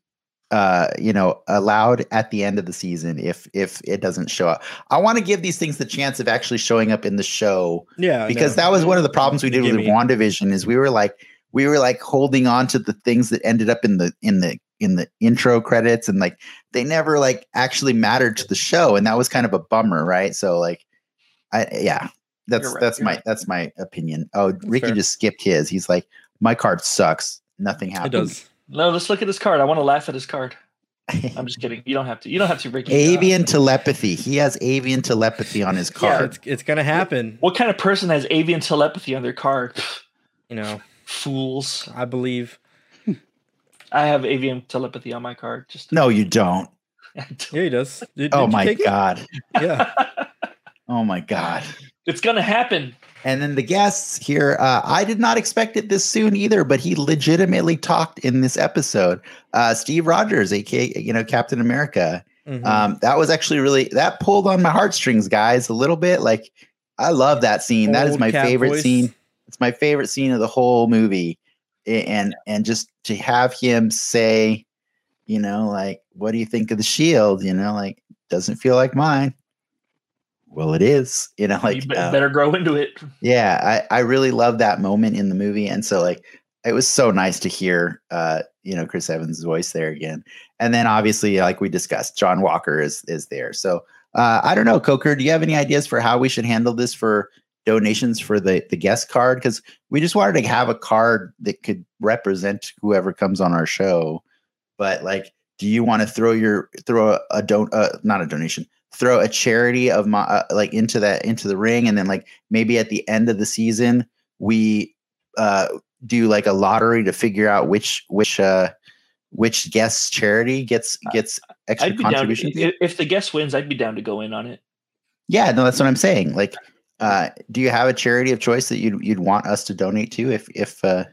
uh you know allowed at the end of the season if if it doesn't show up. I want to give these things the chance of actually showing up in the show yeah, because no. that was one of the problems we did with Gimme. WandaVision is we were like we were like holding on to the things that ended up in the in the in the intro credits and like they never like actually mattered to the show and that was kind of a bummer, right? So like I yeah, that's right, that's my right. that's my opinion. Oh, Ricky fair. just skipped his. He's like my card sucks. Nothing happens. it does. No, let's look at his card. I want to laugh at his card. I'm just kidding. You don't have to. You don't have to, Ricky. Avian telepathy. He has avian telepathy on his Yeah, card. It's it's gonna happen. what kind of person has avian telepathy on their card? You know, Fools. I believe. I have avian telepathy on my card. Just no, you don't. Yeah, he does. Did- Oh didn't you my take it? god. Yeah. Oh my god. It's gonna happen. And then the guests here, uh, I did not expect it this soon either, but he legitimately talked in this episode. Uh, Steve Rogers, aka you know Captain America. Mhm. Um, that was actually really that pulled on my heartstrings, guys, a little bit. Like I love that scene. that is my cat favorite voice. scene. It's my favorite scene of the whole movie. And and just to have him say, you know, like, what do you think of the shield? You know, like, doesn't feel like mine. Well, it is. You know, like you uh, better grow into it. yeah, I, I really love that moment in the movie. And so like it was so nice to hear uh, you know, Chris Evans' voice there again. And then obviously, like we discussed, John Walker is is there. So uh, I don't know, Coker, do you have any ideas for how we should handle this for donations for the the guest card? Because we just wanted to have a card that could represent whoever comes on our show. But like, do you want to throw your throw a, a don't uh, not a donation, throw a charity of my uh, like into that into the ring, and then like maybe at the end of the season we uh do like a lottery to figure out which which uh which guest's charity gets gets extra I'd be down. contribution. If, if the guest wins, I'd be down to go in on it. yeah, no, that's what I'm saying. Like, uh, do you have a charity of choice that you'd you'd want us to donate to? If if uh,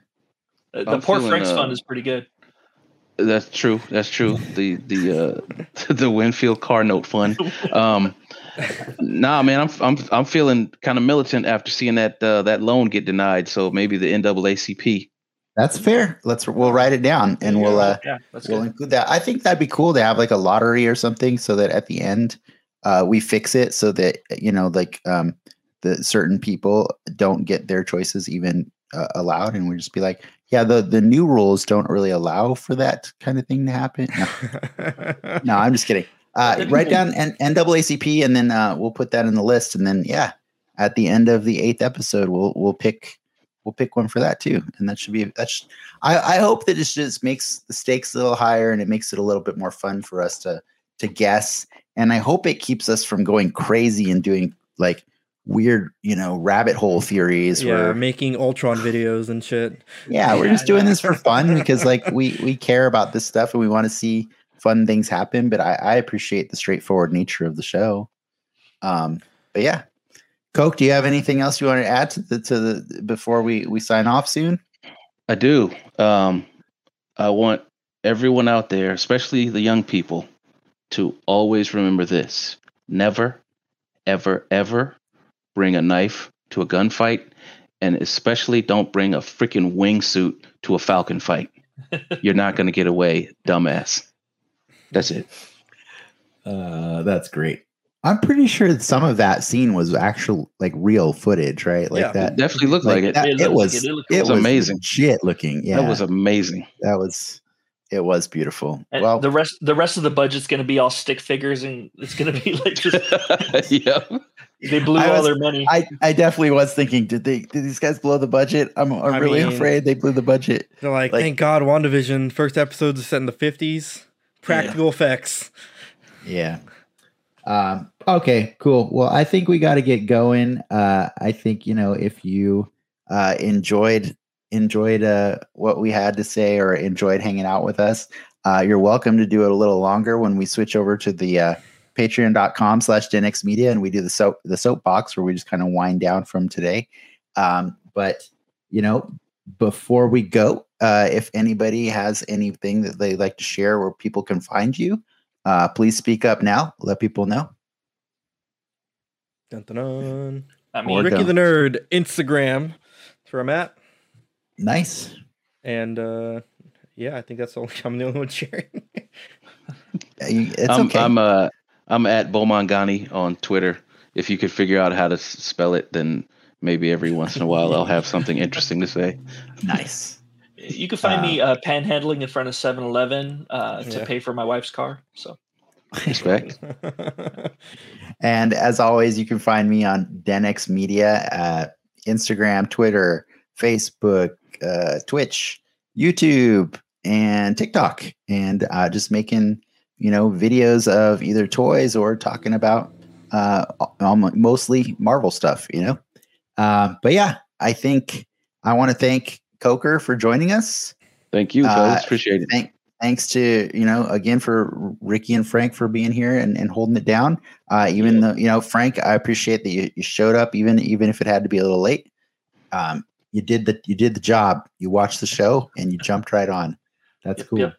Uh, The I'm Poor feeling, Frank's uh, Fund is pretty good. That's true. That's true. The the uh the Winfield car note fund. Um nah man, I'm I'm I'm feeling kind of militant after seeing that uh, that loan get denied. So maybe the NAACP. that's fair, let's we'll write it down and we'll uh yeah, that's we'll good. include that. I think that'd be cool to have like a lottery or something, so that at the end uh, we fix it so that you know like um, the certain people don't get their choices even uh, allowed, and we just be like, yeah, the the new rules don't really allow for that kind of thing to happen. No, no I'm just kidding. Uh, write down N- NAACP, and then uh, we'll put that in the list, and then yeah, at the end of the eighth episode, we'll we'll pick we'll pick one for that too, and that should be that's. I, I hope that it just makes the stakes a little higher, and it makes it a little bit more fun for us to to guess, and I hope it keeps us from going crazy and doing like weird, you know, rabbit hole theories. yeah, where making Ultron videos and shit. yeah, we're Yeah, just doing this for fun because like we we care about this stuff and we want to see fun things happen. But I, I appreciate the straightforward nature of the show. Um, but yeah, Coke, do you have anything else you want to add to the to the before we we sign off soon? I do. Um I want everyone out there, especially the young people, to always remember this. Never, ever, ever bring a knife to a gunfight, and especially don't bring a freaking wingsuit to a falcon fight. You're not going to get away, dumbass. That's it. Uh, that's great. I'm pretty sure some of that scene was actual like real footage, right? Like Yeah. that. Definitely looked like, it. that- It it, looked like was it. it, It was amazing. Shit looking. Yeah, That was amazing. that was it was beautiful. And Well, the rest the rest of the budget's going to be all stick figures, and it's going to be like just yeah. they blew I all was- their money. I, I definitely was thinking, did they did these guys blow the budget? I'm I'm I really mean- afraid they blew the budget. They're like, Like- thank God, WandaVision first episode is set in the fifties. Practical effects. Yeah. Um, okay, cool. Well, I think we got to get going. Uh, I think you know if you uh, enjoyed enjoyed uh, what we had to say or enjoyed hanging out with us, uh, you're welcome to do it a little longer when we switch over to the uh, patreon.com slash Denix Media and we do the soap the soapbox where we just kind of wind down from today. Um, but you know, before we go, uh, if anybody has anything that they'd like to share where people can find you, uh, please speak up now. Let people know. Dun, dun, dun. I mean, Ricky don't. the Nerd Instagram. That's where I'm at. Nice. And uh yeah, I think that's all I'm the only one sharing. Uh, It's I'm okay. I'm uh I'm at Bomangani on Twitter. If you could figure out how to spell it, then maybe every once in a while I'll have something interesting to say. nice. you can find me uh, panhandling in front of 7-Eleven uh, to Yeah. pay for my wife's car. So Respect. And as always, you can find me on Denix Media at Instagram, Twitter, Facebook, uh, Twitch, YouTube, and TikTok, and uh, just making you know videos of either toys or talking about uh, mostly Marvel stuff. You know, uh, but yeah, I think I want to thank Coker for joining us. Thank you, Uh. Appreciate it. Thank, thanks to you know again for Ricky and Frank for being here and, and holding it down. Uh, even Yeah. though you know Frank, I appreciate that you, you showed up even even if it had to be a little late. Um, you did the you did the job. You watched the show and you jumped right on. That's Yep, cool. yep.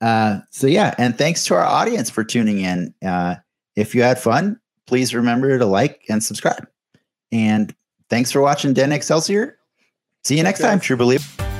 Uh, so yeah, and thanks to our audience for tuning in. Uh, if you had fun, please remember to like and subscribe. And thanks for watching Den Excelsior. See you next Thanks, time. True Believe.